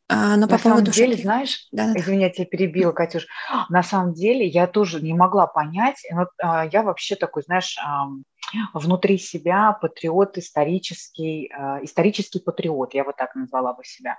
А, но на по самом поводу деле, знаешь, да, да. извини, я тебя перебила, Катюш, на самом деле я тоже не могла понять, но а, я вообще такой, знаешь, а, внутри себя патриот исторический, а, исторический патриот, я вот так назвала бы себя.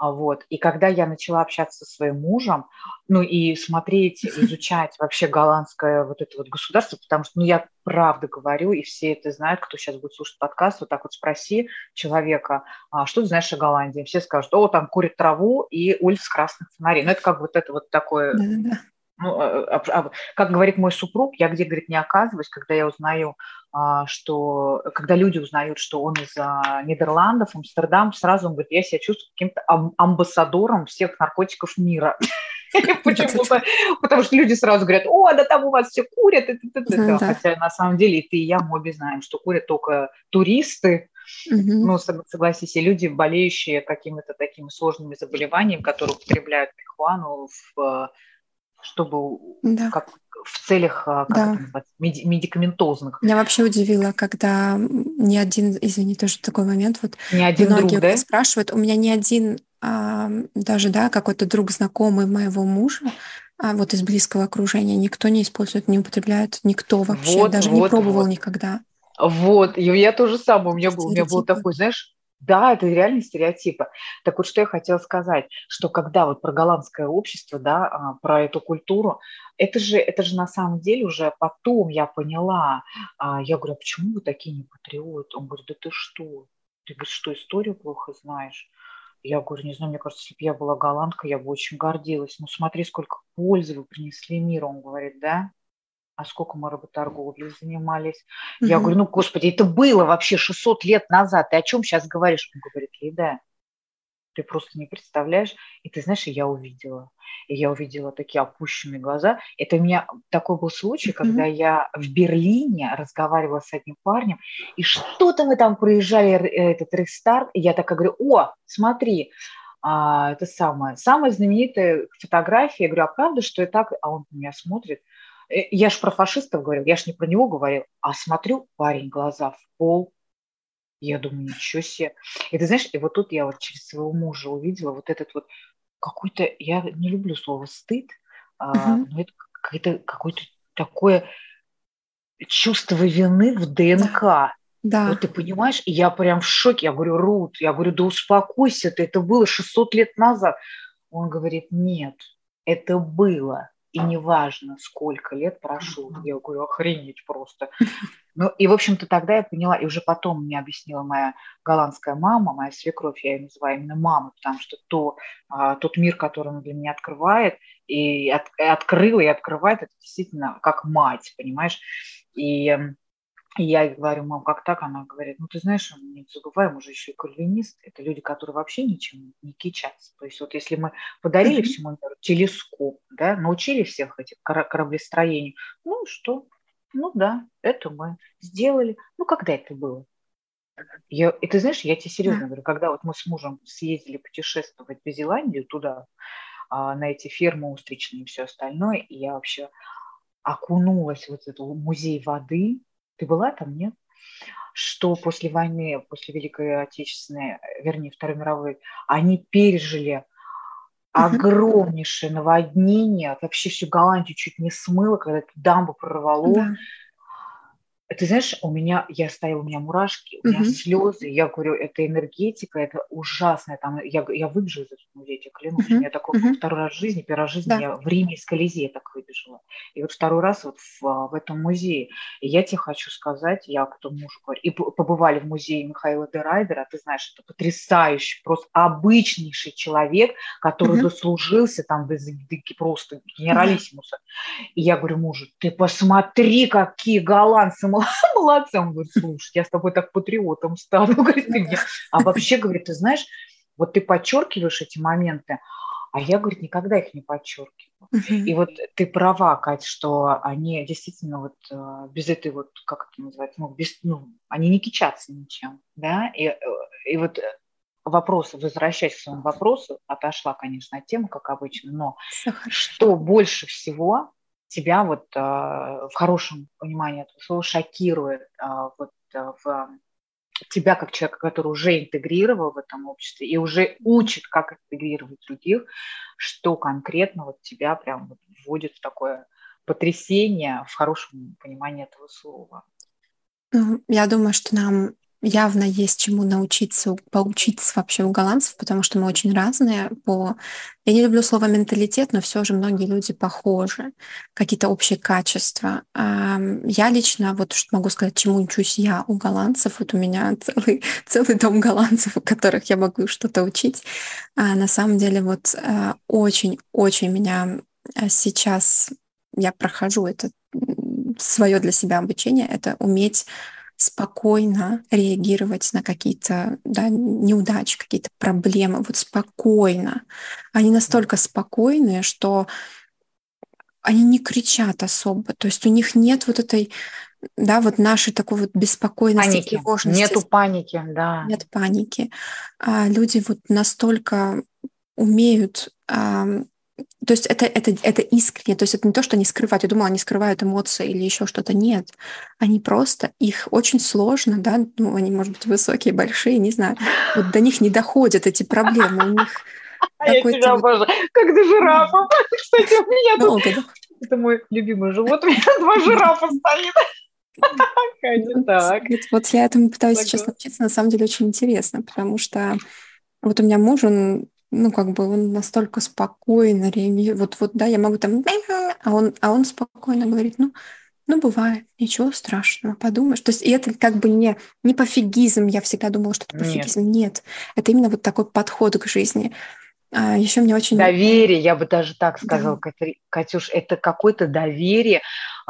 А, вот. И когда я начала общаться со своим мужем, ну и смотреть, изучать вообще голландское вот это вот государство, потому что, ну я правда говорю, и все это знают, кто сейчас будет слушать подкаст, вот так вот спроси человека, а, что ты знаешь о Голландии? Все скажут, о, там курят траву и улиц красных фонарей. Ну это как вот это вот такое... Ну, а, а, а, как говорит мой супруг, я где, говорит, не оказываюсь, когда я узнаю, что, когда люди узнают, что он из Нидерландов, Амстердам, сразу он говорит, я себя чувствую каким-то амбассадором всех наркотиков мира. Почему? Потому что люди сразу говорят, о, да там у вас все курят. Хотя на самом деле ты и я, мы обе знаем, что курят только туристы, Ну, согласись, и люди, болеющие какими-то такими сложными заболеваниями, которые употребляют марихуану в чтобы да. как в целях а, как да. это медикаментозных. Меня вообще удивило, когда ни один, извини, тоже такой момент, вот ни один многие друг, да? спрашивают, у меня ни один а, даже, да, какой-то друг знакомый моего мужа, а вот из близкого окружения, никто не использует, не употребляет, никто вообще, вот, даже вот, не пробовал вот. никогда. Вот, и я тоже самое, у меня был, у меня был такой, знаешь, да, это реальные стереотипы. Так вот, что я хотела сказать, что когда вот про голландское общество, да, а, про эту культуру, это же, это же на самом деле уже потом я поняла. А, я говорю, а почему вы такие не патриоты? Он говорит, да ты что? Ты говоришь, что историю плохо знаешь? Я говорю, не знаю, мне кажется, если бы я была голландка, я бы очень гордилась. Ну смотри, сколько пользы вы принесли миру. Он говорит, да? А сколько мы работорговлей занимались. Mm-hmm. Я говорю, ну, господи, это было вообще 600 лет назад. Ты о чем сейчас говоришь? Он говорит, Лида, ты просто не представляешь. И ты знаешь, я увидела. И я увидела такие опущенные глаза. Это у меня такой был случай, mm-hmm. когда я в Берлине разговаривала с одним парнем, и что-то мы там проезжали, э, этот рестарт, и я такая говорю, о, смотри, а, это самое, самая знаменитая фотография. Я говорю, а правда, что и так? А он на меня смотрит, я же про фашистов говорил, я же не про него говорил, а смотрю, парень, глаза в пол, я думаю, ничего себе. И ты знаешь, и вот тут я вот через своего мужа увидела вот этот вот какой-то, я не люблю слово стыд, uh-huh. а, но это какое-то, какое-то такое чувство вины в ДНК. Да. Да. Вот ты понимаешь, и я прям в шоке. Я говорю, Рут, я говорю, да успокойся ты, это было 600 лет назад. Он говорит, нет, это было и неважно, сколько лет прошло. Я говорю, охренеть просто. Ну, и, в общем-то, тогда я поняла, и уже потом мне объяснила моя голландская мама, моя свекровь, я ее называю именно мамой, потому что то, а, тот мир, который она для меня открывает, и от, открыла, и открывает, это действительно как мать, понимаешь? И и я ей говорю, мам, как так? Она говорит, ну, ты знаешь, не забываем, уже еще и кальвинист. Это люди, которые вообще ничем не кичатся. То есть вот если мы подарили всему миру телескоп, да, научили всех этих кораблестроений, ну что? Ну да, это мы сделали. Ну, когда это было? Я, и ты знаешь, я тебе серьезно говорю, когда вот мы с мужем съездили путешествовать в Зеландию туда, а, на эти фермы устричные и все остальное, и я вообще окунулась в вот этот музей воды, ты была там, нет? Что после войны, после Великой Отечественной, вернее, Второй мировой, они пережили огромнейшее наводнение, вообще всю Голландию чуть не смыло, когда эту дамбу прорвало. Да. Ты знаешь, у меня, я стояла, у меня мурашки, у меня uh-huh. слезы, я говорю, это энергетика, это ужасная, там, я, я выбежала из этого музея, я клянусь, uh-huh. у меня такой uh-huh. второй раз в жизни, первый раз в жизни да. я в Риме из Колизея так выбежала, и вот второй раз вот в, в этом музее, и я тебе хочу сказать, я потом мужу говорю, и побывали в музее Михаила де Райдера, ты знаешь, это потрясающий, просто обычнейший человек, который uh-huh. дослужился там до, просто генералиссимуса, uh-huh. и я говорю мужу, ты посмотри, какие голландцы, молодцы. Он говорит, слушай, я с тобой так патриотом стану. Говорит, мне. А вообще, говорит, ты знаешь, вот ты подчеркиваешь эти моменты, а я, говорит, никогда их не подчеркиваю. Uh-huh. И вот ты права, Кать, что они действительно вот э, без этой вот, как это называется, ну, без, ну, они не кичатся ничем, да, и, э, и вот вопрос, возвращаясь к своему вопросу, отошла, конечно, от темы, как обычно, но что больше всего тебя вот э, в хорошем понимании этого слова шокирует э, вот э, в тебя как человека, который уже интегрировал в этом обществе и уже учит, как интегрировать других, что конкретно вот тебя прям вот вводит в такое потрясение в хорошем понимании этого слова. Ну, я думаю, что нам явно есть чему научиться, поучиться вообще у голландцев, потому что мы очень разные по... Я не люблю слово менталитет, но все же многие люди похожи, какие-то общие качества. Я лично, вот что могу сказать, чему учусь я у голландцев, вот у меня целый, целый дом голландцев, у которых я могу что-то учить. А на самом деле вот очень-очень э, меня э, сейчас, я прохожу это свое для себя обучение, это уметь спокойно реагировать на какие-то да, неудачи, какие-то проблемы, вот спокойно. Они настолько спокойные, что они не кричат особо, то есть у них нет вот этой, да, вот нашей такой вот беспокойности, паники. тревожности. Нету паники, да. Нет паники. А люди вот настолько умеют то есть это, это, это искренне, то есть это не то, что они скрывают. Я думала, они скрывают эмоции или еще что-то. Нет. Они просто, их очень сложно, да, ну, они, может быть, высокие, большие, не знаю. Вот до них не доходят эти проблемы. У них я тебя обожаю. Как до жирафа. Кстати, у меня тут... Это мой любимый живот. У меня два жирафа стоит. Так. Вот я этому пытаюсь сейчас научиться. На самом деле очень интересно, потому что вот у меня муж, он ну, как бы он настолько спокойно реагирует. Вот, вот, да, я могу там, а он, а он спокойно говорит, ну, ну, бывает, ничего страшного, подумаешь. То есть и это как бы не, не пофигизм, я всегда думала, что это пофигизм. Нет. Нет, это именно вот такой подход к жизни. А еще мне очень... Доверие, я бы даже так сказала, да. Катюш, это какое-то доверие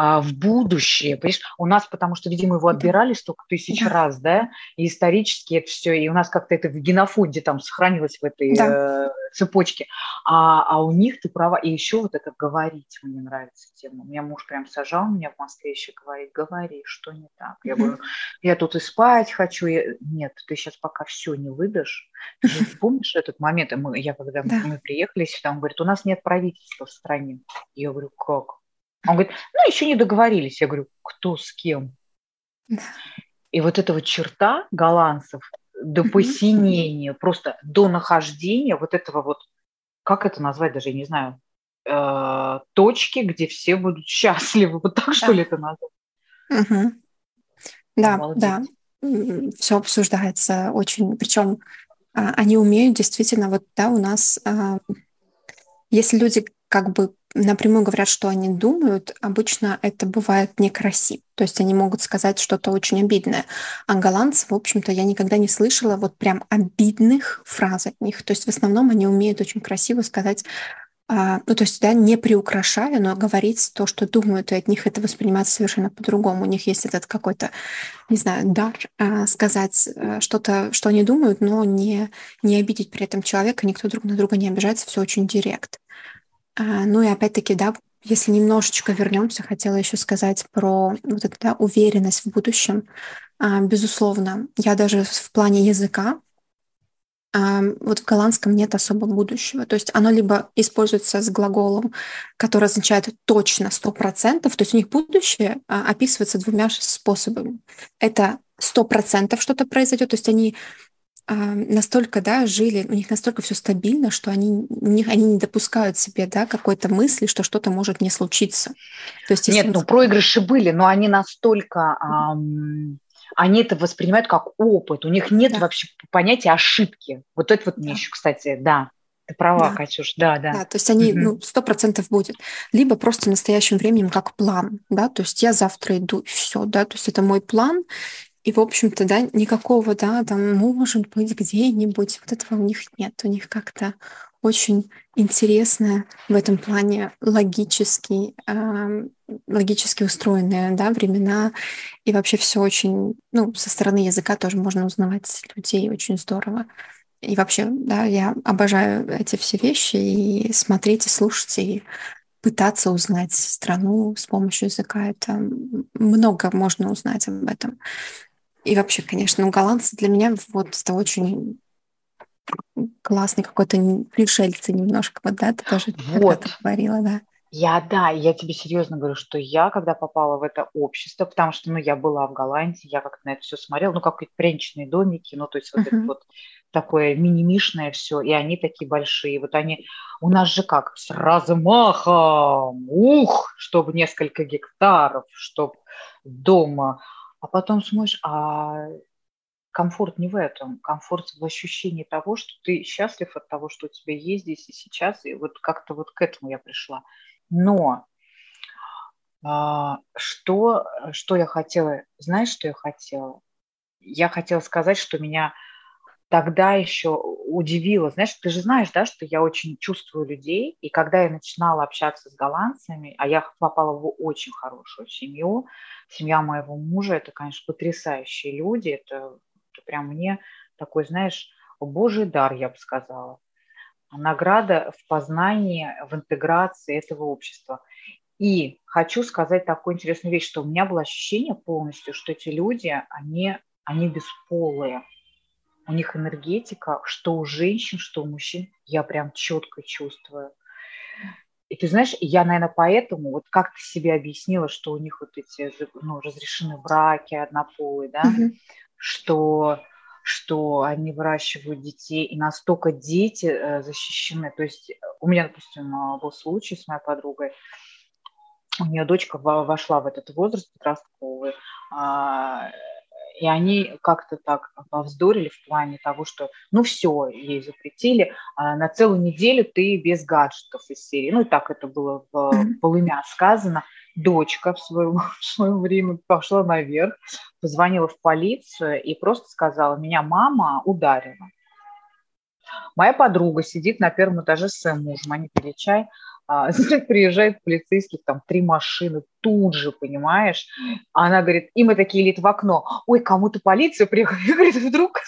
а, в будущее. Понимаешь? У нас, потому что, видимо, его отбирали столько тысяч да. раз, да, и исторически это все, и у нас как-то это в генофонде там сохранилось в этой да. э, цепочке. А, а у них ты права. И еще вот это говорить мне нравится тема. У меня муж прям сажал меня в Москве еще говорит, говори, что не так. Я говорю, я тут и спать хочу. Я... Нет, ты сейчас пока все не выдашь. Ты помнишь этот момент? Мы, я когда да. мы приехали сюда, он говорит, у нас нет правительства в стране. Я говорю, как? Он говорит, ну, еще не договорились. Я говорю, кто с кем? И вот эта вот черта голландцев до посинения, просто до нахождения вот этого вот, как это назвать даже, я не знаю, э, точки, где все будут счастливы. Вот так, да. что ли, это назвать? Угу. Да, да. Все обсуждается очень, причем а, они умеют действительно, вот, да, у нас, а, если люди как бы напрямую говорят, что они думают, обычно это бывает некрасиво. То есть они могут сказать что-то очень обидное. А голландцы, в общем-то, я никогда не слышала вот прям обидных фраз от них. То есть в основном они умеют очень красиво сказать а, ну, то есть, да, не приукрашая, но говорить то, что думают, и от них это воспринимается совершенно по-другому. У них есть этот какой-то, не знаю, дар а, сказать а, что-то, что они думают, но не, не обидеть при этом человека, никто друг на друга не обижается, все очень директ. А, ну и опять-таки, да, если немножечко вернемся, хотела еще сказать про вот эту да, уверенность в будущем. А, безусловно, я даже в плане языка, а, вот в голландском нет особо будущего. То есть оно либо используется с глаголом, который означает точно, 100%, то есть у них будущее описывается двумя способами. Это 100% что-то произойдет, то есть они настолько, да, жили, у них настолько все стабильно, что они, них, они не допускают себе, да, какой-то мысли, что что-то может не случиться. То есть, Нет, ну проигрыши были, но они настолько, эм, они это воспринимают как опыт, у них нет да. вообще понятия ошибки. Вот это вот да. мне еще, кстати, да, ты права, да. Катюш, да, да. Да, то есть они, угу. ну, сто процентов будет. Либо просто настоящим временем как план, да, то есть я завтра иду, и все, да, то есть это мой план, и, в общем-то, да, никакого, да, там, может быть, где-нибудь, вот этого у них нет. У них как-то очень интересная в этом плане логически, э, логически устроенные да, времена. И вообще все очень, ну, со стороны языка тоже можно узнавать людей очень здорово. И вообще, да, я обожаю эти все вещи и смотреть, и слушать, и пытаться узнать страну с помощью языка. Это много можно узнать об этом. И вообще, конечно, ну, голландцы для меня вот это очень классный какой-то пришельцы немножко, вот, да, ты тоже вот. говорила, да. Я, да, я тебе серьезно говорю, что я, когда попала в это общество, потому что, ну, я была в Голландии, я как-то на это все смотрела, ну, как пряничные домики, ну, то есть вот uh-huh. это вот такое мини-мишное все, и они такие большие. Вот они, у нас же как, с размахом, ух, чтобы несколько гектаров, чтобы дома а потом смотришь, а комфорт не в этом, комфорт в ощущении того, что ты счастлив от того, что у тебя есть здесь и сейчас, и вот как-то вот к этому я пришла. Но а, что, что я хотела, знаешь, что я хотела? Я хотела сказать, что меня тогда еще удивило. Знаешь, ты же знаешь, да, что я очень чувствую людей, и когда я начинала общаться с голландцами, а я попала в очень хорошую семью, семья моего мужа, это, конечно, потрясающие люди, это, это прям мне такой, знаешь, божий дар, я бы сказала. Награда в познании, в интеграции этого общества. И хочу сказать такую интересную вещь, что у меня было ощущение полностью, что эти люди, они, они бесполые у них энергетика, что у женщин, что у мужчин, я прям четко чувствую. И ты знаешь, я, наверное, поэтому, вот как ты себе объяснила, что у них вот эти ну, разрешены браки однополые, да, mm-hmm. что, что они выращивают детей, и настолько дети э, защищены. То есть у меня, допустим, э, был случай с моей подругой, у нее дочка вошла в этот возраст подростковый, а, и они как-то так повздорили в плане того, что ну все, ей запретили, а на целую неделю ты без гаджетов из серии. Ну и так это было в полымя сказано. Дочка в свое, в свое время пошла наверх, позвонила в полицию и просто сказала, меня мама ударила. Моя подруга сидит на первом этаже с своим мужем, они пили чай, а, приезжает полицейских, там три машины, тут же, понимаешь? Она говорит, и мы такие лет в окно, ой, кому-то полиция приехала. И говорит, вдруг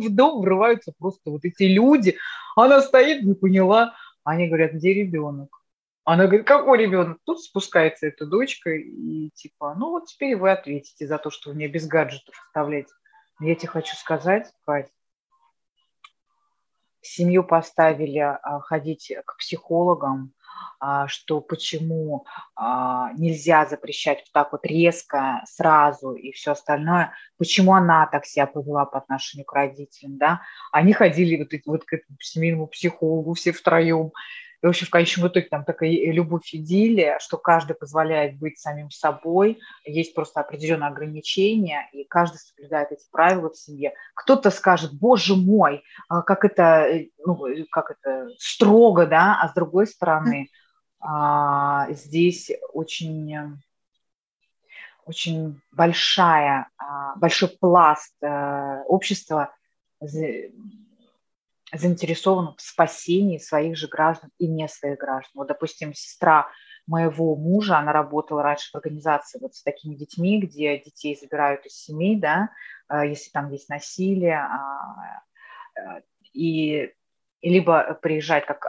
в дом врываются просто вот эти люди. Она стоит, не поняла. Они говорят, где ребенок? Она говорит, какой ребенок? Тут спускается эта дочка и типа, ну вот теперь вы ответите за то, что вы меня без гаджетов оставляете. Я тебе хочу сказать, Кать, семью поставили а, ходить к психологам, а, что почему а, нельзя запрещать вот так вот резко, сразу и все остальное, почему она так себя повела по отношению к родителям, да, они ходили вот, вот к этому семейному психологу все втроем, и вообще в конечном итоге там такая любовь идиллия, что каждый позволяет быть самим собой, есть просто определенные ограничения, и каждый соблюдает эти правила в семье. Кто-то скажет, боже мой, а как это, э, ну, как это строго, да, а с другой стороны, а, здесь очень очень большая, а, большой пласт э, общества заинтересован в спасении своих же граждан и не своих граждан. Вот, допустим, сестра моего мужа, она работала раньше в организации вот с такими детьми, где детей забирают из семей, да, э, если там есть насилие, э, и либо приезжает как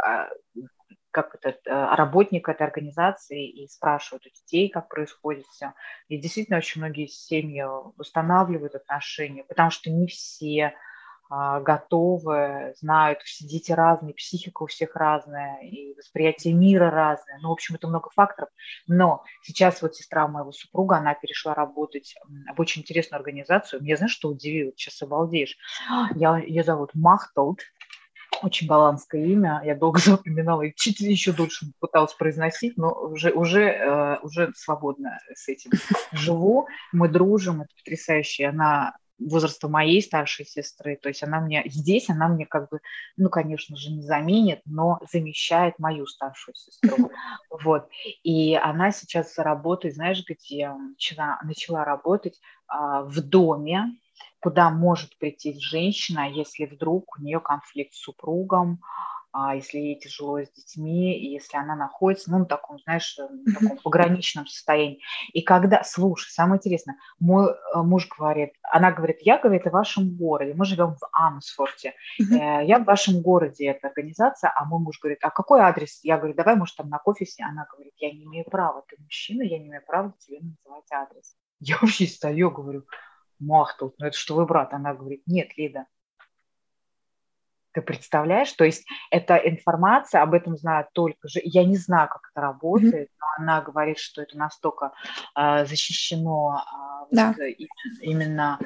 как этот работник этой организации и спрашивают у детей, как происходит все. И действительно очень многие семьи устанавливают отношения, потому что не все а, готовы, знают, дети разные, психика у всех разная, и восприятие мира разное. Ну, в общем, это много факторов. Но сейчас вот сестра моего супруга, она перешла работать в очень интересную организацию. Мне знаешь, что удивило? Сейчас обалдеешь. Я, ее зовут Махтолд, очень голландское имя, я долго запоминала и чуть еще дольше пыталась произносить, но уже, уже, э, уже свободно с этим живу. Мы дружим, это потрясающе. Она возраста моей старшей сестры, то есть она мне здесь, она мне как бы, ну, конечно же, не заменит, но замещает мою старшую сестру, вот, и она сейчас работает, знаешь, где начала, начала работать а, в доме, куда может прийти женщина, если вдруг у нее конфликт с супругом, а если ей тяжело с детьми, и если она находится, ну, на таком, знаешь, на таком пограничном состоянии. И когда, слушай, самое интересное, мой э, муж говорит, она говорит, я, говорит, в вашем городе, мы живем в Амсфорте, э, я в вашем городе, эта организация, а мой муж говорит, а какой адрес? Я говорю, давай, может, там на кофе, она говорит, я не имею права, ты мужчина, я не имею права тебе называть адрес. Я вообще стою, говорю, Махтут, ну это что вы брат? Она говорит, нет, Лида, ты представляешь? То есть эта информация, об этом знают только же. Я не знаю, как это работает, но она говорит, что это настолько э, защищено э, да. вот, именно.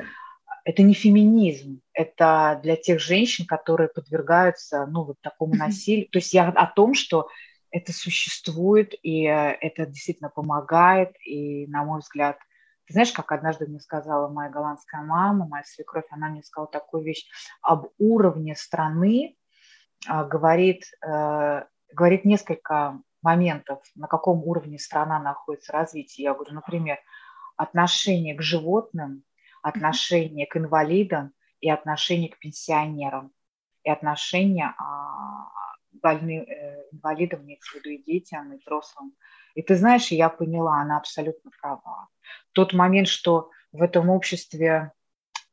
Это не феминизм, это для тех женщин, которые подвергаются ну, вот такому насилию. То есть я о том, что это существует, и э, это действительно помогает, и, на мой взгляд, ты знаешь, как однажды мне сказала моя голландская мама, моя свекровь, она мне сказала такую вещь об уровне страны, а, говорит, э, говорит несколько моментов, на каком уровне страна находится развитие. Я говорю, например, отношение к животным, отношение к инвалидам и отношение к пенсионерам, и отношение а, больным, э, инвалидам, имеется в виду и детям, и взрослым. И ты знаешь, я поняла, она абсолютно права. Тот момент, что в этом обществе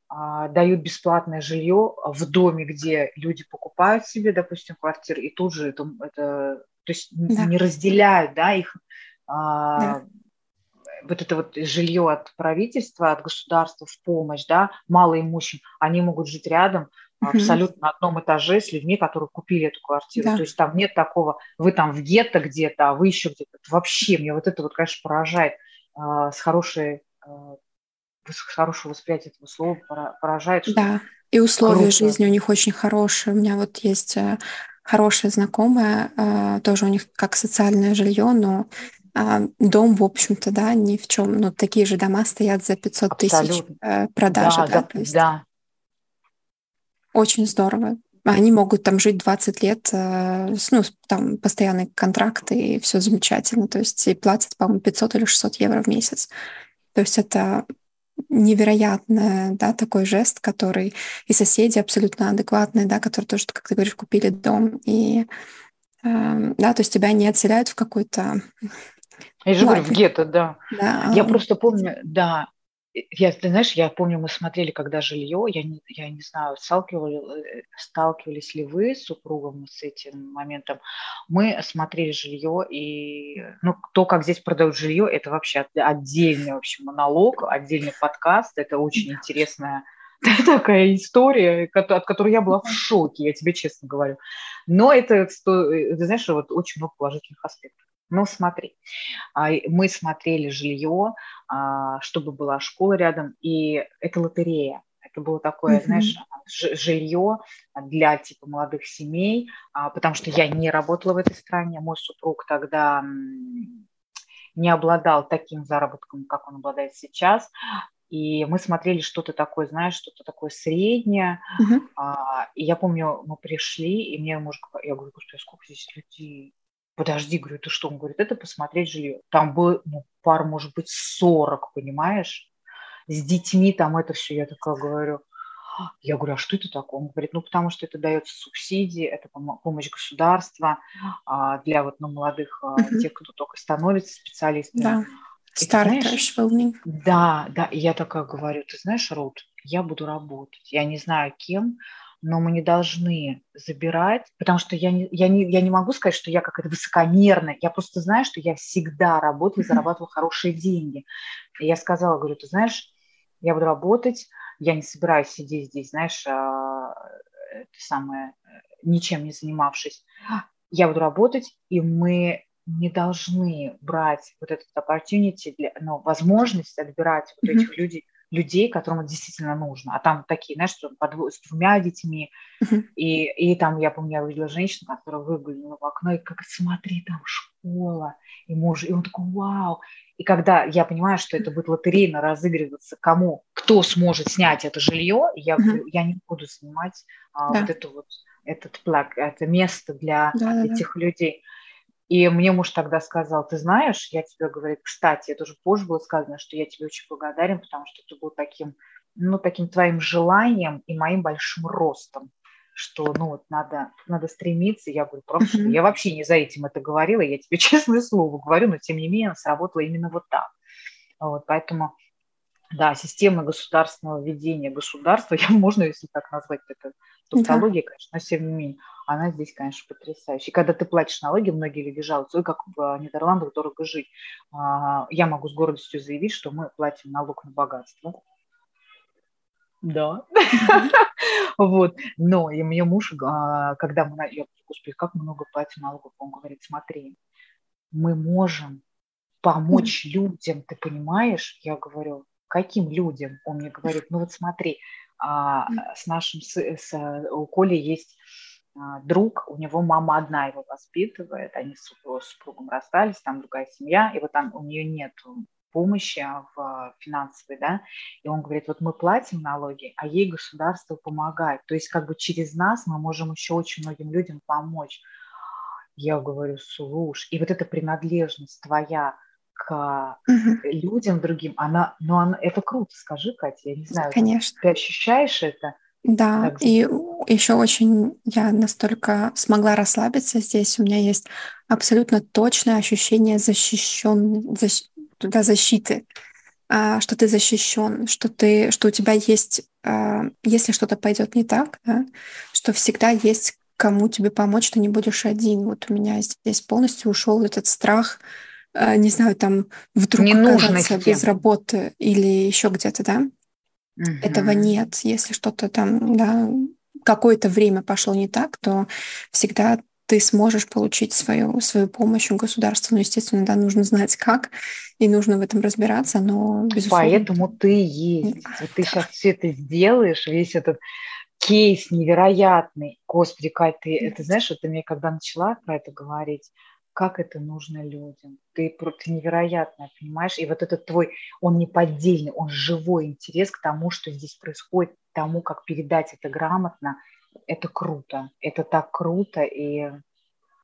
а, дают бесплатное жилье в доме, где люди покупают себе, допустим, квартиры, и тут же это, это то есть да. не разделяют, да, их а, да. вот это вот жилье от правительства, от государства в помощь, да, малоимущим, они могут жить рядом, абсолютно на одном этаже с людьми, которые купили эту квартиру. Да. То есть там нет такого, вы там в гетто где-то, а вы еще где-то. Вообще, мне вот это вот, конечно, поражает э, с хорошей, э, с хорошего восприятия этого слова, поражает. Да, и условия круто. жизни у них очень хорошие. У меня вот есть э, хорошая знакомая, э, тоже у них как социальное жилье, но дом, в общем-то, да, ни в чем. Ну, такие же дома стоят за 500 Абсолютно. тысяч э, продажи. Да, да, да, да, очень здорово. Они могут там жить 20 лет, э, ну, там постоянные контракты, и все замечательно. То есть и платят, по-моему, 500 или 600 евро в месяц. То есть это невероятный, да, такой жест, который и соседи абсолютно адекватные, да, которые тоже, как ты говоришь, купили дом, и э, да, то есть тебя не отселяют в какой-то я же говорю, в гетто, да. да. Я просто помню, да, я, ты знаешь, я помню, мы смотрели, когда жилье, я не, я не знаю, сталкивали, э, сталкивались ли вы с супругом с этим моментом. Мы смотрели жилье, и ну, то, как здесь продают жилье, это вообще отдельный вообще монолог, отдельный подкаст, это очень интересная такая история, от которой я была в шоке, я тебе честно говорю. Но это, э, ты знаешь, вот очень много положительных аспектов. Ну, смотри, а, мы смотрели жилье, а, чтобы была школа рядом, и это лотерея. Это было такое, mm-hmm. знаешь, жилье для типа молодых семей, а, потому что я не работала в этой стране, мой супруг тогда не обладал таким заработком, как он обладает сейчас, и мы смотрели что-то такое, знаешь, что-то такое среднее. Uh-huh. А, и я помню, мы пришли, и мне муж, я говорю, господи, сколько здесь людей? Подожди, говорю, ты что? Он говорит, это посмотреть жилье. Там было ну, пар, может быть, 40, понимаешь? С детьми там это все, я такая говорю. Я говорю, а что это такое? Он говорит, ну, потому что это дается субсидии, это помощь государства а, для вот, ну, молодых, uh-huh. тех, кто только становится специалистами. Да. Стартершвилдинг. Да, да. И я такая говорю, ты знаешь, Рут, я буду работать. Я не знаю кем, но мы не должны забирать, потому что я не, я не, я не могу сказать, что я какая-то высокомерная, я просто знаю, что я всегда работала и зарабатывала хорошие деньги. И я сказала, говорю, ты знаешь, я буду работать, я не собираюсь сидеть здесь, знаешь, а, это самое, ничем не занимавшись. Я буду работать, и мы не должны брать вот этот opportunity, для, ну, возможность отбирать вот mm-hmm. этих людей, людей, которым это действительно нужно. А там такие, знаешь, что под, с двумя детьми. Uh-huh. И, и там, я помню, я увидела женщину, которая выглянула в окно, и как, смотри, там школа. И муж, и он такой, вау. И когда я понимаю, что это будет лотерейно разыгрываться, кому, кто сможет снять это жилье, я, uh-huh. я не буду снимать а, да. вот эту вот этот плаг, это место для да, этих да. людей. И мне муж тогда сказал, ты знаешь, я тебе говорю, кстати, это уже позже было сказано, что я тебе очень благодарен, потому что ты был таким, ну, таким твоим желанием и моим большим ростом, что, ну, вот надо, надо стремиться. Я говорю, просто, mm-hmm. я вообще не за этим это говорила, я тебе честное слово говорю, но тем не менее сработало именно вот так. Вот, поэтому, да, система государственного ведения государства, я, можно, если так назвать, это тавтология, да. конечно, но тем не менее, она здесь, конечно, потрясающая. И когда ты платишь налоги, многие люди жалуются, ой, как в Нидерландах дорого жить. А, я могу с гордостью заявить, что мы платим налог на богатство. Да. Вот. Но и мне муж, а, когда мы, я господи, как много платим налогов, он говорит, смотри, мы можем помочь людям, ты понимаешь? Я говорю, каким людям? Он мне говорит, ну вот смотри, а, с нашим, с, с, у Коли есть а, друг, у него мама одна его воспитывает, они с супругом расстались, там другая семья, и вот там у нее нет помощи в финансовой, да, и он говорит, вот мы платим налоги, а ей государство помогает, то есть как бы через нас мы можем еще очень многим людям помочь. Я говорю, слушай, и вот эта принадлежность твоя к угу. людям другим, она, ну, она, это круто, скажи, Катя, я не знаю, Конечно. ты ощущаешь это? Да, так. и еще очень я настолько смогла расслабиться здесь. У меня есть абсолютно точное ощущение защищен, защ, да, защиты, а, что ты защищен, что ты, что у тебя есть, а, если что-то пойдет не так, да, что всегда есть кому тебе помочь, ты не будешь один. Вот у меня здесь полностью ушел этот страх, не знаю, там вдруг оказаться без работы или еще где-то, да. Угу. Этого нет. Если что-то там, да, какое-то время пошло не так, то всегда ты сможешь получить свою, свою помощь у государства. Но, естественно, да, нужно знать как, и нужно в этом разбираться, но безусловно... Поэтому ты есть. Да, вот ты сейчас все это сделаешь, весь этот кейс невероятный. Господи, Кать, ты, это знаешь, вот ты мне когда начала про это говорить, как это нужно людям. Ты, ты невероятно, понимаешь? И вот этот твой, он не поддельный, он живой интерес к тому, что здесь происходит, к тому, как передать это грамотно – это круто, это так круто, и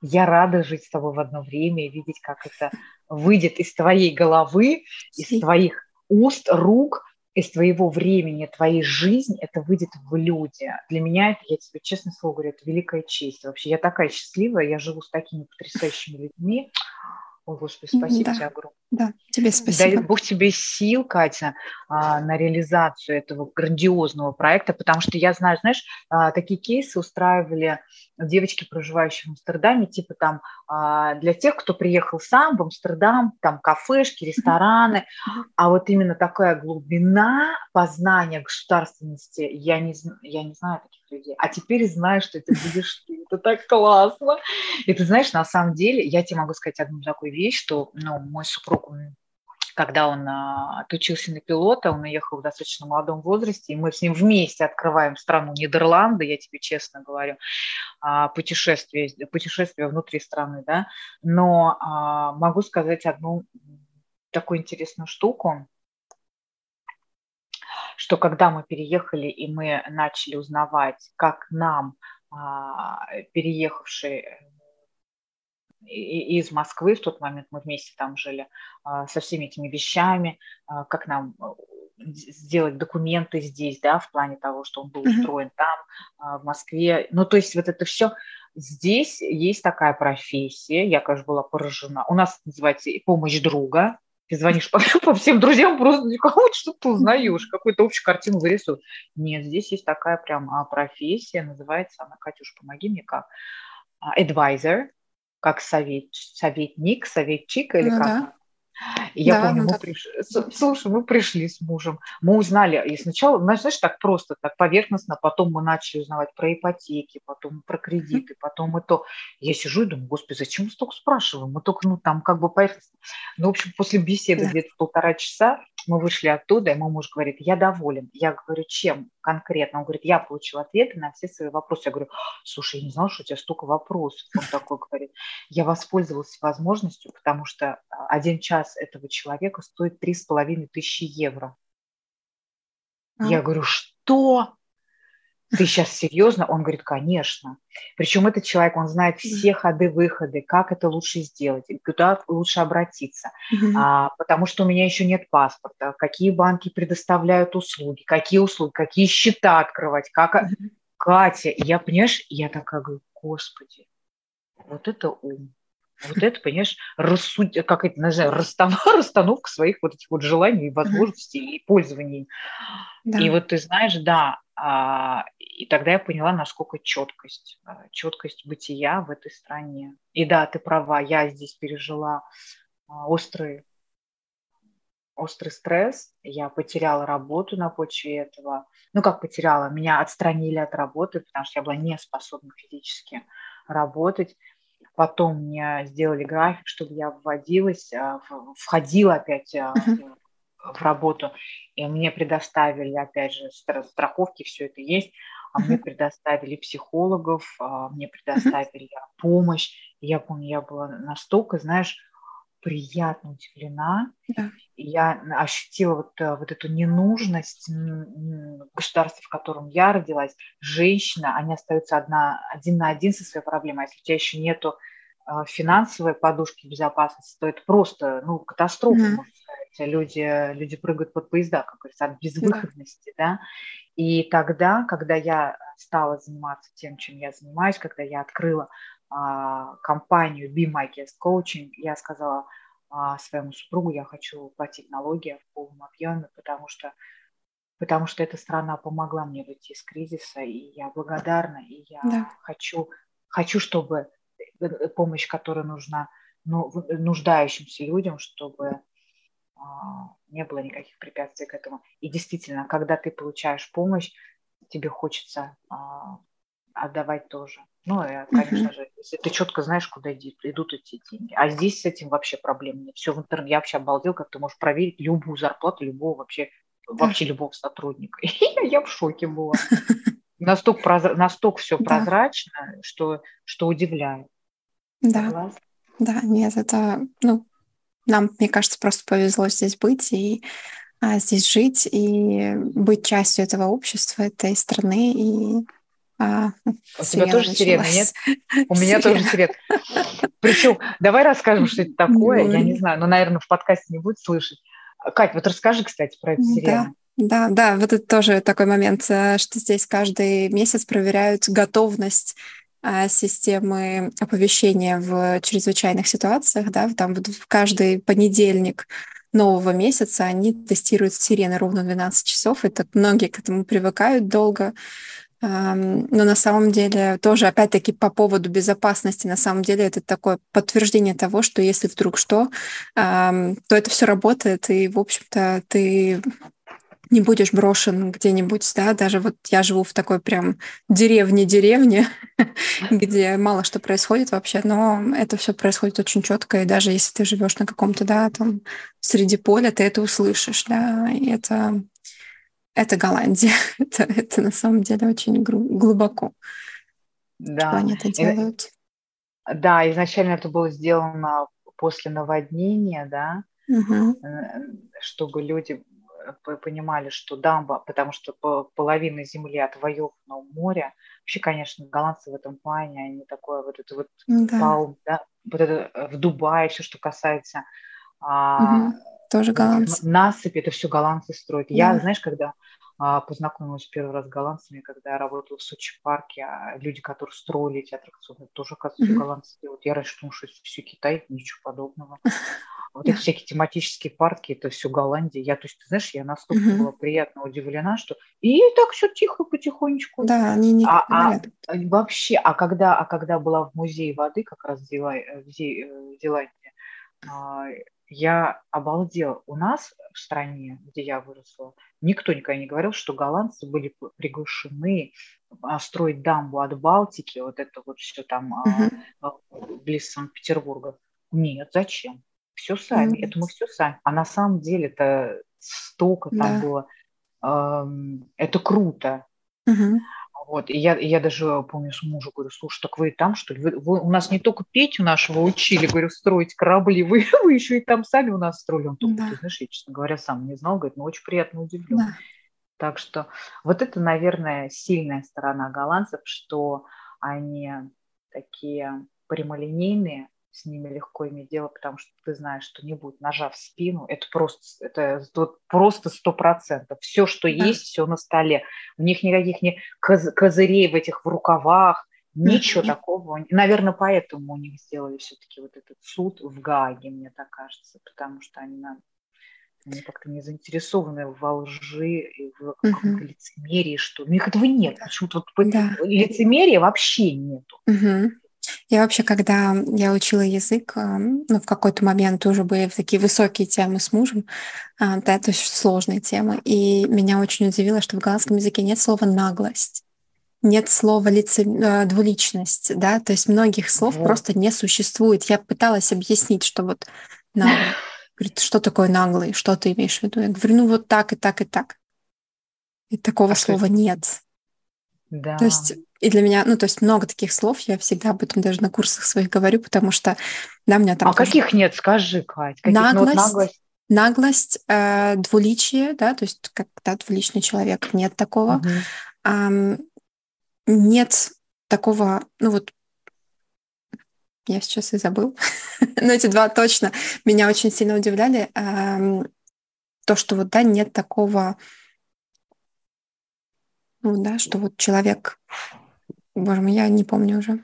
я рада жить с тобой в одно время и видеть, как это выйдет из твоей головы, из твоих уст, рук, из твоего времени, твоей жизни, это выйдет в люди. Для меня это, я тебе честно слово говорю, это великая честь. Вообще, я такая счастливая, я живу с такими потрясающими людьми. О, Господи, спасибо да. тебе огромное. Да, тебе спасибо. Дай Бог тебе сил, Катя, а, на реализацию этого грандиозного проекта, потому что я знаю, знаешь, а, такие кейсы устраивали девочки, проживающие в Амстердаме, типа там а, для тех, кто приехал сам в Амстердам, там кафешки, рестораны, а вот именно такая глубина познания государственности, я не, я не знаю таких людей, а теперь знаю, что это будешь ты, это так классно. И ты знаешь, на самом деле, я тебе могу сказать одну такую вещь, что ну, мой супруг когда он а, отучился на пилота, он уехал в достаточно молодом возрасте, и мы с ним вместе открываем страну Нидерланды, я тебе честно говорю, а, путешествие, путешествие внутри страны, да, но а, могу сказать одну такую интересную штуку, что когда мы переехали и мы начали узнавать, как нам, переехавшие из Москвы, в тот момент мы вместе там жили, а, со всеми этими вещами, а, как нам э, сделать документы здесь, да, в плане того, что он был устроен там, а, в Москве. Ну, то есть вот это все. Здесь есть такая профессия, я, конечно, была поражена. У нас называется помощь друга. Ты звонишь по, по всем друзьям, просто никого что-то узнаешь, какую-то общую картину вырисуют. Нет, здесь есть такая прям профессия, называется она, Катюш, помоги мне как, advisor, как совет, советник, советчик или ну, как. Да. И я да, помню, ну, мы так... пришли, слушай, мы пришли с мужем, мы узнали, и сначала, знаешь, так просто, так поверхностно, потом мы начали узнавать про ипотеки, потом про кредиты, потом и то. Я сижу и думаю, господи, зачем мы столько спрашиваем? Мы только, ну, там как бы поверхностно. Ну, в общем, после беседы да. где-то полтора часа мы вышли оттуда, и мой муж говорит, я доволен. Я говорю, чем конкретно? Он говорит, я получил ответы на все свои вопросы. Я говорю, слушай, я не знала, что у тебя столько вопросов. Он такой говорит, я воспользовался возможностью, потому что а, один час этого человека стоит три с половиной тысячи евро. А? Я говорю, что? Ты сейчас серьезно? Он говорит, конечно. Причем этот человек, он знает все ходы-выходы, как это лучше сделать, куда лучше обратиться. Mm-hmm. А, потому что у меня еще нет паспорта, какие банки предоставляют услуги, какие услуги, какие счета открывать, как... Mm-hmm. Катя, я, понимаешь, я такая говорю, господи, вот это ум. Вот это, понимаешь, рассуд... как это называется, расстанов... расстановка своих вот этих вот желаний, возможностей и пользований. Да. И вот ты знаешь, да, а, и тогда я поняла, насколько четкость, а, четкость бытия в этой стране. И да, ты права, я здесь пережила а, острый, острый стресс, я потеряла работу на почве этого. Ну, как потеряла, меня отстранили от работы, потому что я была не способна физически работать. Потом мне сделали график, чтобы я вводилась, входила опять uh-huh в работу, и мне предоставили, опять же, страховки, все это есть, а мне предоставили психологов, а мне предоставили помощь. Я помню, я была настолько, знаешь, приятно удивлена. Да. Я ощутила вот, э, вот эту ненужность государства, в котором я родилась. Женщина, они остаются одна, один на один со своей проблемой. А если у тебя еще нету а, финансовой подушки безопасности, то это просто ну, катастрофа, mm-hmm. можно сказать. Люди, люди прыгают под поезда, как говорится, от безвыходности, да. да? И тогда, когда я стала заниматься тем, чем я занимаюсь, когда я открыла а, компанию Be My Guest Coaching, я сказала а, своему супругу, я хочу платить налоги в полном объеме, потому что потому что эта страна помогла мне выйти из кризиса, и я благодарна, и я да. хочу, хочу, чтобы э, помощь, которая нужна ну, нуждающимся людям, чтобы а, не было никаких препятствий к этому. И действительно, когда ты получаешь помощь, тебе хочется а, отдавать тоже. Ну, и, конечно же, если ты четко знаешь, куда идут эти деньги. А здесь с этим вообще проблем нет. Все в интернете. Я вообще обалдел, как ты можешь проверить любую зарплату любого вообще, вообще любого сотрудника. Я в шоке была. Настолько, прозра... настолько все прозрачно, что, что удивляет. Да. Согласна? Да, нет, это, ну, нам, мне кажется, просто повезло здесь быть и а, здесь жить и быть частью этого общества, этой страны и а, У тебя тоже сирена, нет? У меня тоже сирена. Причем, давай расскажем, что это такое. Я не знаю, но, наверное, в подкасте не будет слышать. Кать, вот расскажи, кстати, про эту сирену. Да, да, вот это тоже такой момент, э, что здесь каждый месяц проверяют готовность а, системы оповещения в чрезвычайных ситуациях, да, там вот в каждый понедельник нового месяца они тестируют сирены ровно 12 часов, и так многие к этому привыкают долго, но на самом деле тоже, опять-таки, по поводу безопасности, на самом деле это такое подтверждение того, что если вдруг что, то это все работает, и, в общем-то, ты не будешь брошен где-нибудь, да, даже вот я живу в такой прям деревне-деревне, где мало что происходит вообще, но это все происходит очень четко, и даже если ты живешь на каком-то, да, там, среди поля, ты это услышишь, да, и это, это Голландия, это, это на самом деле очень глубоко, да. что они это делают. Да, изначально это было сделано после наводнения, да, угу. чтобы люди понимали, что дамба, потому что половина земли отвоевана у моря. Вообще, конечно, голландцы в этом плане, они такое вот это вот да. палм, да, вот это э, в Дубае, все, что касается а, тоже голландцы. Насыпи, это все голландцы строят. Да. Я, знаешь, когда а, познакомилась первый раз с голландцами, когда я работала в Сочи парке, а люди, которые строили эти аттракционы, тоже, оказывается, mm-hmm. голландцы делают. Я раньше думала, что это все Китай, ничего подобного. Вот эти всякие тематические парки, это все Голландия. Я, то есть, ты знаешь, я настолько mm-hmm. была приятно удивлена, что и так все тихо, потихонечку. Да, они не а, а, Вообще, а когда, а когда была в музее воды, как раз в Зеландии, а, я обалдела. У нас в стране, где я выросла, никто никогда не говорил, что голландцы были приглашены а, строить дамбу от Балтики, вот это вот все там uh-huh. близ Санкт-Петербурга. Нет, зачем? Все сами, mm-hmm. это мы все сами. А на самом деле это столько там было. Эм, это круто. Mm-hmm. Вот, и я, и я даже помню с мужем, говорю, слушай, так вы и там, что ли? Вы, вы, у нас не только Петю нашего учили, говорю, строить корабли, вы, вы еще и там сами у нас строили. Он только, да. ты знаешь, я, честно говоря, сам не знал, говорит, ну, очень приятно удивлен. Да. Так что вот это, наверное, сильная сторона голландцев, что они такие прямолинейные, с ними легко иметь дело, потому что ты знаешь, что не будет ножа в спину. Это просто, это просто сто процентов. Все, что да. есть, все на столе. У них никаких не коз, козырей в этих в рукавах, ничего такого. Наверное, поэтому у них сделали все-таки вот этот суд в Гааге, мне так кажется, потому что они на они как-то не заинтересованы во лжи и в каком-то uh-huh. лицемерии, что у них этого нет. Почему-то вот да. лицемерия вообще нету. Uh-huh. Я вообще, когда я учила язык, ну, в какой-то момент уже были такие высокие темы с мужем, а, да, то есть сложные темы. И меня очень удивило, что в голландском языке нет слова «наглость», нет слова лице... А, «двуличность», да, то есть многих слов вот. просто не существует. Я пыталась объяснить, что вот наглый. Говорит, что такое наглый, что ты имеешь в виду? Я говорю, ну вот так и так и так. И такого а слова нет. Да. То есть и для меня, ну, то есть много таких слов, я всегда об этом даже на курсах своих говорю, потому что, да, меня там... А тоже... каких нет, скажи, Кать? Каких? Наглость, ну, вот наглость, наглость э, двуличие, да, то есть как да, двуличный человек, нет такого. Угу. Эм, нет такого, ну вот я сейчас и забыл. Но эти два точно меня очень сильно удивляли. Эм, то, что вот, да, нет такого Ну да, что вот человек, боже мой, я не помню уже.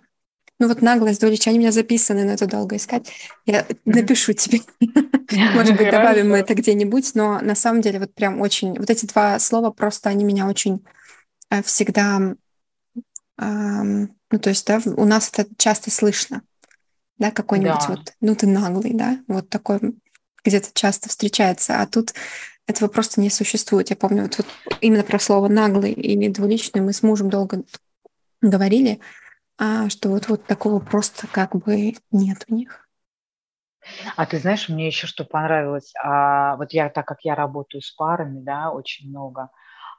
Ну вот наглость, двуличие, они у меня записаны, но это долго искать. Я напишу тебе. Может быть, добавим мы это где-нибудь, но на самом деле вот прям очень... Вот эти два слова просто, они меня очень э, всегда... Ну, то есть, да, у нас это часто слышно, да, какой-нибудь вот, ну, ты наглый, да, вот такой где-то часто встречается, а тут этого просто не существует. Я помню, вот, вот именно про слово наглый или двуличный мы с мужем долго говорили, а что вот, вот такого просто как бы нет у них. А ты знаешь, мне еще что понравилось, а, вот я, так как я работаю с парами, да, очень много,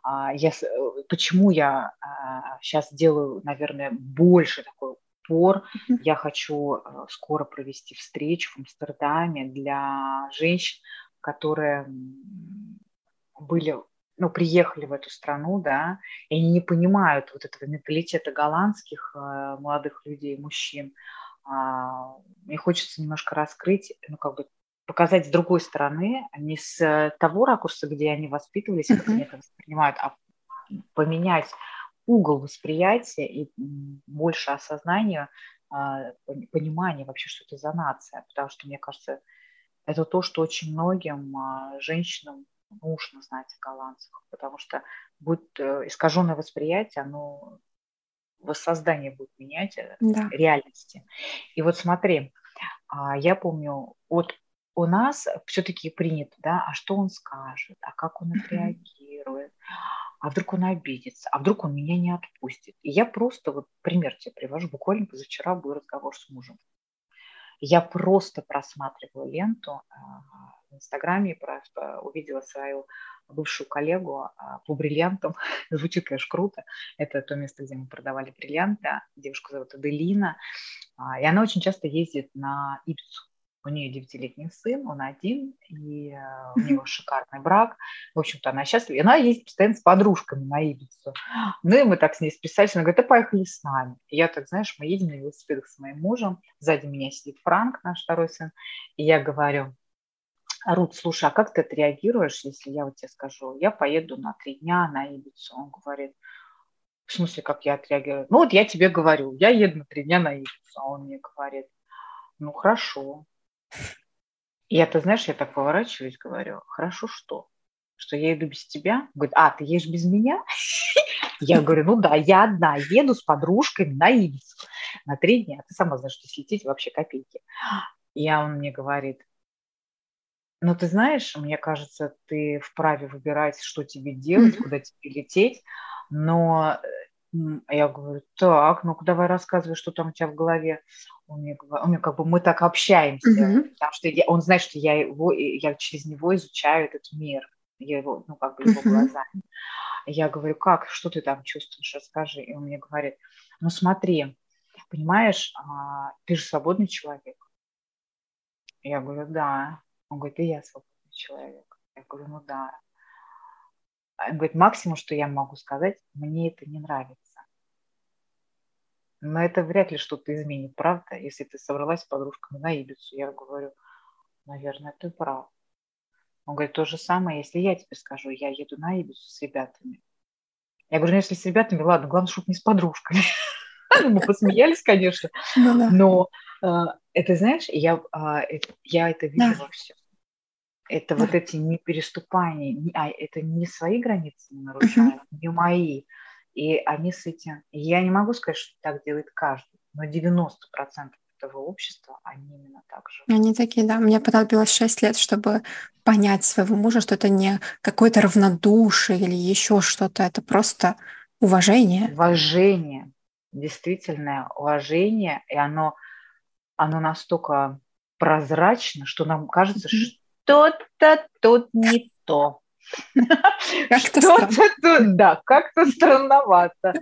а, я, э, почему я а, сейчас делаю, наверное, больше такой упор, mm-hmm. я хочу а, скоро провести встречу в Амстердаме для женщин, которые были ну, приехали в эту страну, да, и они не понимают вот этого менталитета голландских э, молодых людей, мужчин. А, мне хочется немножко раскрыть, ну, как бы показать с другой стороны, не с того ракурса, где они воспитывались, как они это воспринимают, а поменять угол восприятия и больше осознания, а, понимания вообще, что это за нация. Потому что, мне кажется, это то, что очень многим а, женщинам нужно знать о голландцах, потому что будет э, искаженное восприятие, оно воссоздание будет менять э, да. реальности. И вот смотри, а, я помню, вот у нас все-таки принято, да, а что он скажет, а как он отреагирует, а вдруг он обидится, а вдруг он меня не отпустит. И я просто, вот пример тебе привожу, буквально позавчера был разговор с мужем. Я просто просматривала ленту а, в Инстаграме, просто увидела свою бывшую коллегу а, по бриллиантам. Звучит, конечно, круто. Это то место, где мы продавали бриллианты. Девушку зовут Аделина. А, и она очень часто ездит на Ибицу. У нее девятилетний сын, он один, и э, у него шикарный брак. В общем-то, она счастлива. И она ездит постоянно с подружками на Ибицу. Ну, и мы так с ней списались. Она говорит, да поехали с нами. И я так, знаешь, мы едем на велосипедах с моим мужем. Сзади меня сидит Франк, наш второй сын. И я говорю, Рут, слушай, а как ты отреагируешь, если я вот тебе скажу, я поеду на три дня на Ибицу? Он говорит, в смысле, как я отреагирую? Ну вот я тебе говорю, я еду на три дня на Ибицу. А он мне говорит, ну хорошо. И я, ты знаешь, я так поворачиваюсь, говорю, хорошо что? Что я иду без тебя? Говорит, а, ты едешь без меня? Я говорю, ну да, я одна еду с подружками на Ибицу на три дня. Ты сама знаешь, что слететь вообще копейки. И он мне говорит, но ты знаешь, мне кажется, ты вправе выбирать, что тебе делать, куда тебе лететь. Но я говорю, так, ну-ка давай рассказывай, что там у тебя в голове. Он мне, он мне как бы мы так общаемся, mm-hmm. потому что я, он знает, что я его, я через него изучаю этот мир, я его, ну как бы его mm-hmm. глазами. Я говорю, как, что ты там чувствуешь, расскажи. И он мне говорит, ну смотри, понимаешь, а, ты же свободный человек. Я говорю, да. Он говорит, и я свободный человек. Я говорю, ну да. Он говорит, максимум, что я могу сказать, мне это не нравится. Но это вряд ли что-то изменит, правда? Если ты собралась с подружками на Ибицу, я говорю, наверное, ты прав. Он говорит, то же самое, если я тебе скажу, я еду на Ибицу с ребятами. Я говорю, ну если с ребятами, ладно, главное, чтобы не с подружками. Мы посмеялись, конечно, ну но э, это, знаешь, я, а, я это видела все. Это вот эти непереступания, а это не свои границы не нарушают, не мои. И они с этим... Я не могу сказать, что так делает каждый, но 90% этого общества, они именно так же. Они такие, да. Мне понадобилось 6 лет, чтобы понять своего мужа, что это не какое-то равнодушие или еще что-то, это просто уважение. Уважение, действительное уважение, и оно, оно настолько прозрачно, что нам кажется, mm-hmm что-то тут не то. Что-то тут, да, как-то странновато.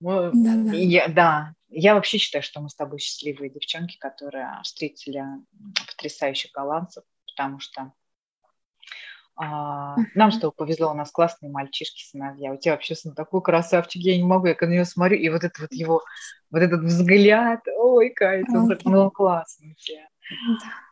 Я, да, я вообще считаю, что мы с тобой счастливые девчонки, которые встретили потрясающих голландцев, потому что а, нам тобой повезло, у нас классные мальчишки, сыновья. У тебя вообще сын такой красавчик, я не могу, я на него смотрю, и вот этот вот его, вот этот взгляд, ой, Кайт, он, он классный у тебя. Да.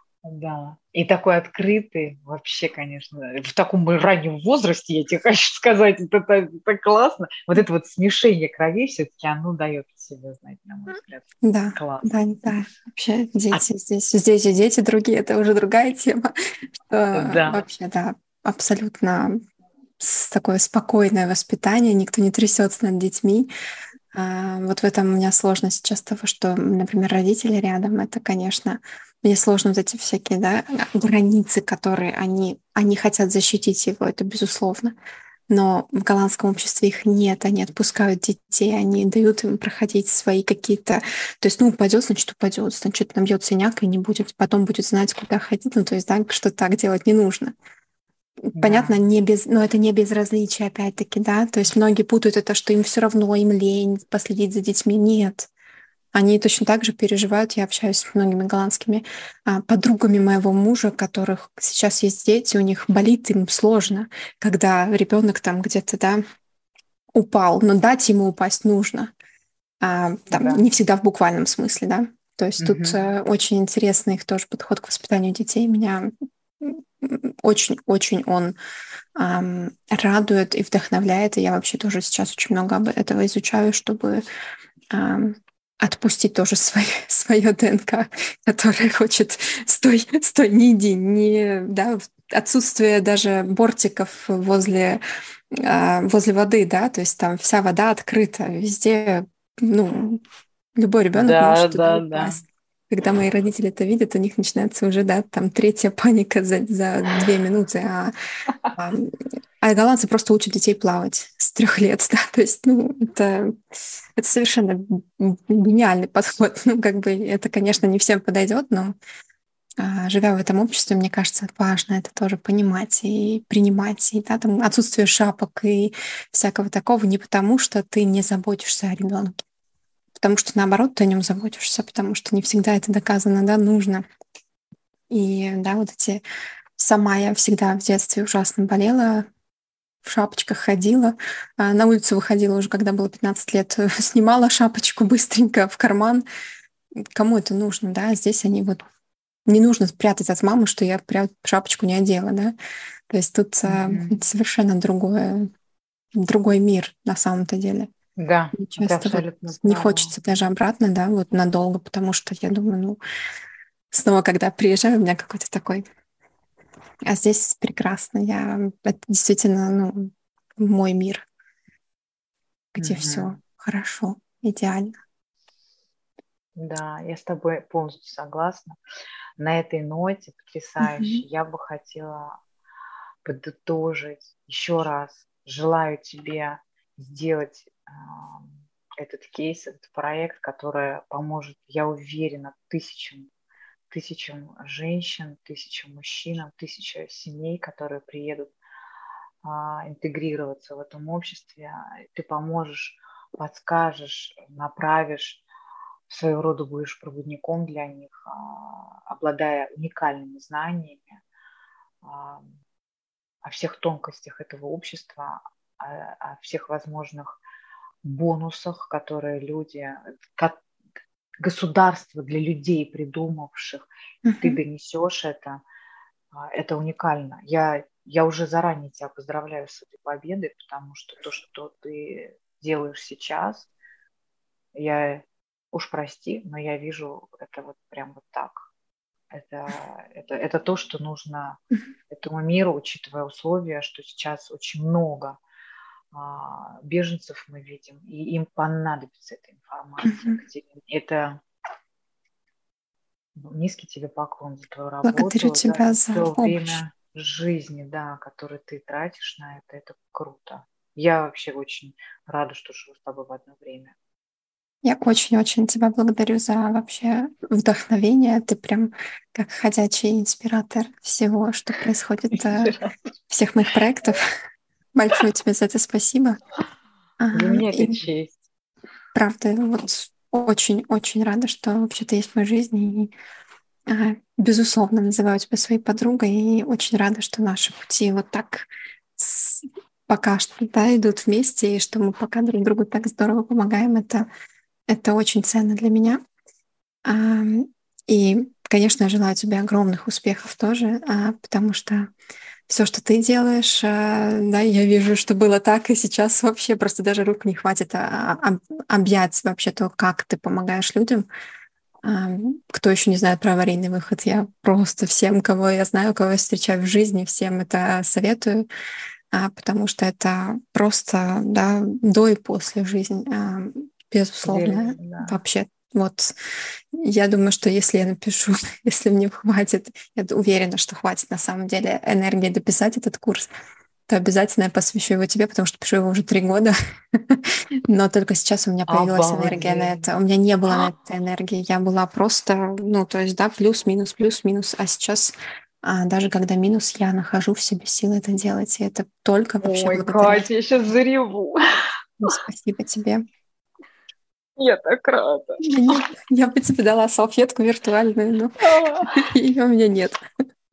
И такой открытый, вообще, конечно, в таком раннем возрасте, я тебе хочу сказать, это, это, это классно. Вот это вот смешение крови все-таки, оно дает себе знать, на мой взгляд. Да, классно. да, да. Вообще дети а... здесь, здесь и дети другие, это уже другая тема. Что да. Вообще, да, абсолютно такое спокойное воспитание, никто не трясется над детьми. А, вот в этом у меня сложность сейчас того, что, например, родители рядом, это, конечно, мне сложно вот эти всякие да, границы, которые они, они хотят защитить его, это безусловно. Но в голландском обществе их нет, они отпускают детей, они дают им проходить свои какие-то... То есть, ну, упадет, значит, упадет, значит, набьет синяк и не будет, потом будет знать, куда ходить. Ну, то есть, да, что так делать не нужно. Понятно, не без, но это не безразличие, опять-таки, да. То есть многие путают это, что им все равно, им лень последить за детьми. Нет. Они точно так же переживают. Я общаюсь с многими голландскими а, подругами моего мужа, которых сейчас есть дети, у них болит, им сложно, когда ребенок там где-то, да, упал, но дать ему упасть нужно. А, там, да. Не всегда в буквальном смысле, да. То есть угу. тут э, очень интересный их тоже подход к воспитанию детей. Меня очень-очень он эм, радует и вдохновляет. И я вообще тоже сейчас очень много об этого изучаю, чтобы эм, отпустить тоже свое, свое ДНК, которое хочет стой, стой, не иди, не, да, отсутствие даже бортиков возле, э, возле воды, да, то есть там вся вода открыта, везде, ну, любой ребенок да, может да, да. упасть когда мои родители это видят, у них начинается уже, да, там третья паника за, за две минуты, а, а, а голландцы просто учат детей плавать с трех лет, да, то есть, ну, это, это совершенно гениальный подход, ну, как бы это, конечно, не всем подойдет, но а, живя в этом обществе, мне кажется, важно это тоже понимать и принимать. И да, там отсутствие шапок и всякого такого не потому, что ты не заботишься о ребенке, потому что наоборот ты о нем заботишься, потому что не всегда это доказано, да, нужно. И да, вот эти сама я всегда в детстве ужасно болела, в шапочках ходила, а на улицу выходила уже, когда было 15 лет, снимала шапочку быстренько в карман. Кому это нужно, да? Здесь они вот не нужно спрятать от мамы, что я прям шапочку не одела, да? То есть тут mm-hmm. совершенно другое, другой мир на самом-то деле. Да, часто вот не хочется даже обратно, да, вот надолго, потому что я думаю, ну, снова, когда приезжаю, у меня какой-то такой... А здесь прекрасно. Я... Это действительно, ну, мой мир, где mm-hmm. все хорошо, идеально. Да, я с тобой полностью согласна. На этой ноте потрясающе. Mm-hmm. Я бы хотела подытожить еще раз. Желаю тебе сделать этот кейс, этот проект, который поможет, я уверена, тысячам, тысячам женщин, тысячам мужчин, тысячам семей, которые приедут а, интегрироваться в этом обществе. Ты поможешь, подскажешь, направишь, своего рода будешь проводником для них, а, обладая уникальными знаниями а, о всех тонкостях этого общества, о, о всех возможных бонусах, которые люди, как государство для людей, придумавших, uh-huh. ты донесешь это, а, это уникально. Я, я уже заранее тебя поздравляю с этой победой, потому что то, что ты делаешь сейчас, я уж прости, но я вижу это вот прям вот так. Это, это, это то, что нужно этому миру, учитывая условия, что сейчас очень много – беженцев мы видим, и им понадобится эта информация. Mm-hmm. Это ну, низкий тебе поклон за твою работу. Благодарю тебя за, помощь. время жизни, да, который ты тратишь на это. Это круто. Я вообще очень рада, что живу с тобой в одно время. Я очень-очень тебя благодарю за вообще вдохновение. Ты прям как ходячий инспиратор всего, что происходит, э, всех моих проектов. Большое тебе за это спасибо. Меня это честь. Правда, вот очень-очень рада, что вообще ты есть в моей жизни. И, а, безусловно, называю тебя своей подругой. И очень рада, что наши пути вот так пока что да, идут вместе, и что мы пока друг другу так здорово помогаем. Это, это очень ценно для меня. И конечно, я желаю тебе огромных успехов тоже, а, потому что все, что ты делаешь, а, да, я вижу, что было так, и сейчас вообще просто даже рук не хватит а, объять вообще то, как ты помогаешь людям. Кто еще не знает про аварийный выход, я просто всем, кого я знаю, кого я встречаю в жизни, всем это советую, потому что это просто да, до и после жизни, безусловно, да. вообще вот я думаю, что если я напишу, если мне хватит, я уверена, что хватит на самом деле энергии дописать этот курс, то обязательно я посвящу его тебе, потому что пишу его уже три года. Но только сейчас у меня появилась Обалдеть. энергия на это. У меня не было на это энергии. Я была просто, ну, то есть, да, плюс-минус, плюс-минус. А сейчас а даже когда минус, я нахожу в себе силы это делать. И это только вообще Ой, благодаря... Катя, я сейчас зареву. Спасибо тебе. Я так рада. Я бы тебе дала салфетку виртуальную, но ее у меня нет.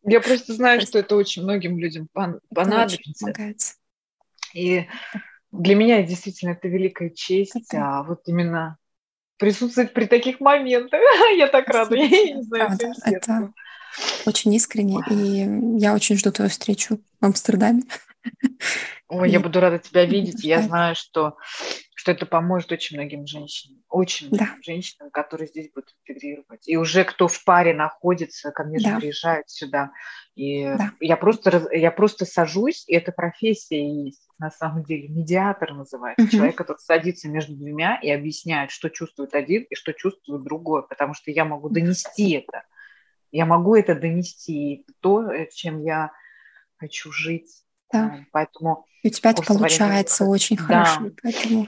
Я просто знаю, что это очень многим людям понадобится. И для меня действительно это великая честь, а вот именно присутствовать при таких моментах. Я так рада, я не знаю, Это очень искренне, и я очень жду твою встречу в Амстердаме. Ой, я буду рада тебя видеть. Я знаю, что что это поможет очень многим женщинам, очень да. многим женщинам, которые здесь будут интегрировать. И уже кто в паре находится, ко мне да. же приезжает сюда. И да. я, просто, я просто сажусь, и эта профессия есть. На самом деле медиатор называется. Угу. Человек, который садится между двумя и объясняет, что чувствует один и что чувствует другой. Потому что я могу донести это. Я могу это донести. То, э, чем я хочу жить. Да. Поэтому и у тебя это получается очень хорошо. Да. Поэтому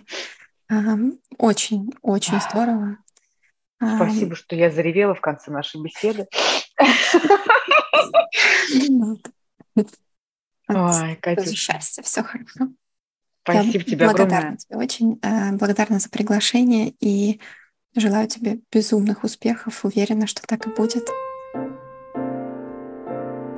очень, очень здорово. Спасибо, что я заревела в конце нашей беседы. Ой, Катя. Счастье, все хорошо. Спасибо тебе благодарна огромное. тебе очень, э, благодарна за приглашение и желаю тебе безумных успехов. Уверена, что так и будет.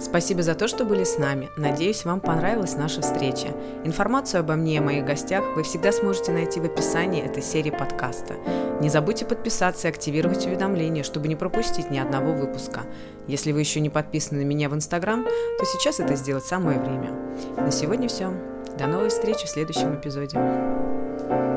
Спасибо за то, что были с нами. Надеюсь, вам понравилась наша встреча. Информацию обо мне и моих гостях вы всегда сможете найти в описании этой серии подкаста. Не забудьте подписаться и активировать уведомления, чтобы не пропустить ни одного выпуска. Если вы еще не подписаны на меня в Инстаграм, то сейчас это сделать самое время. На сегодня все. До новой встречи в следующем эпизоде.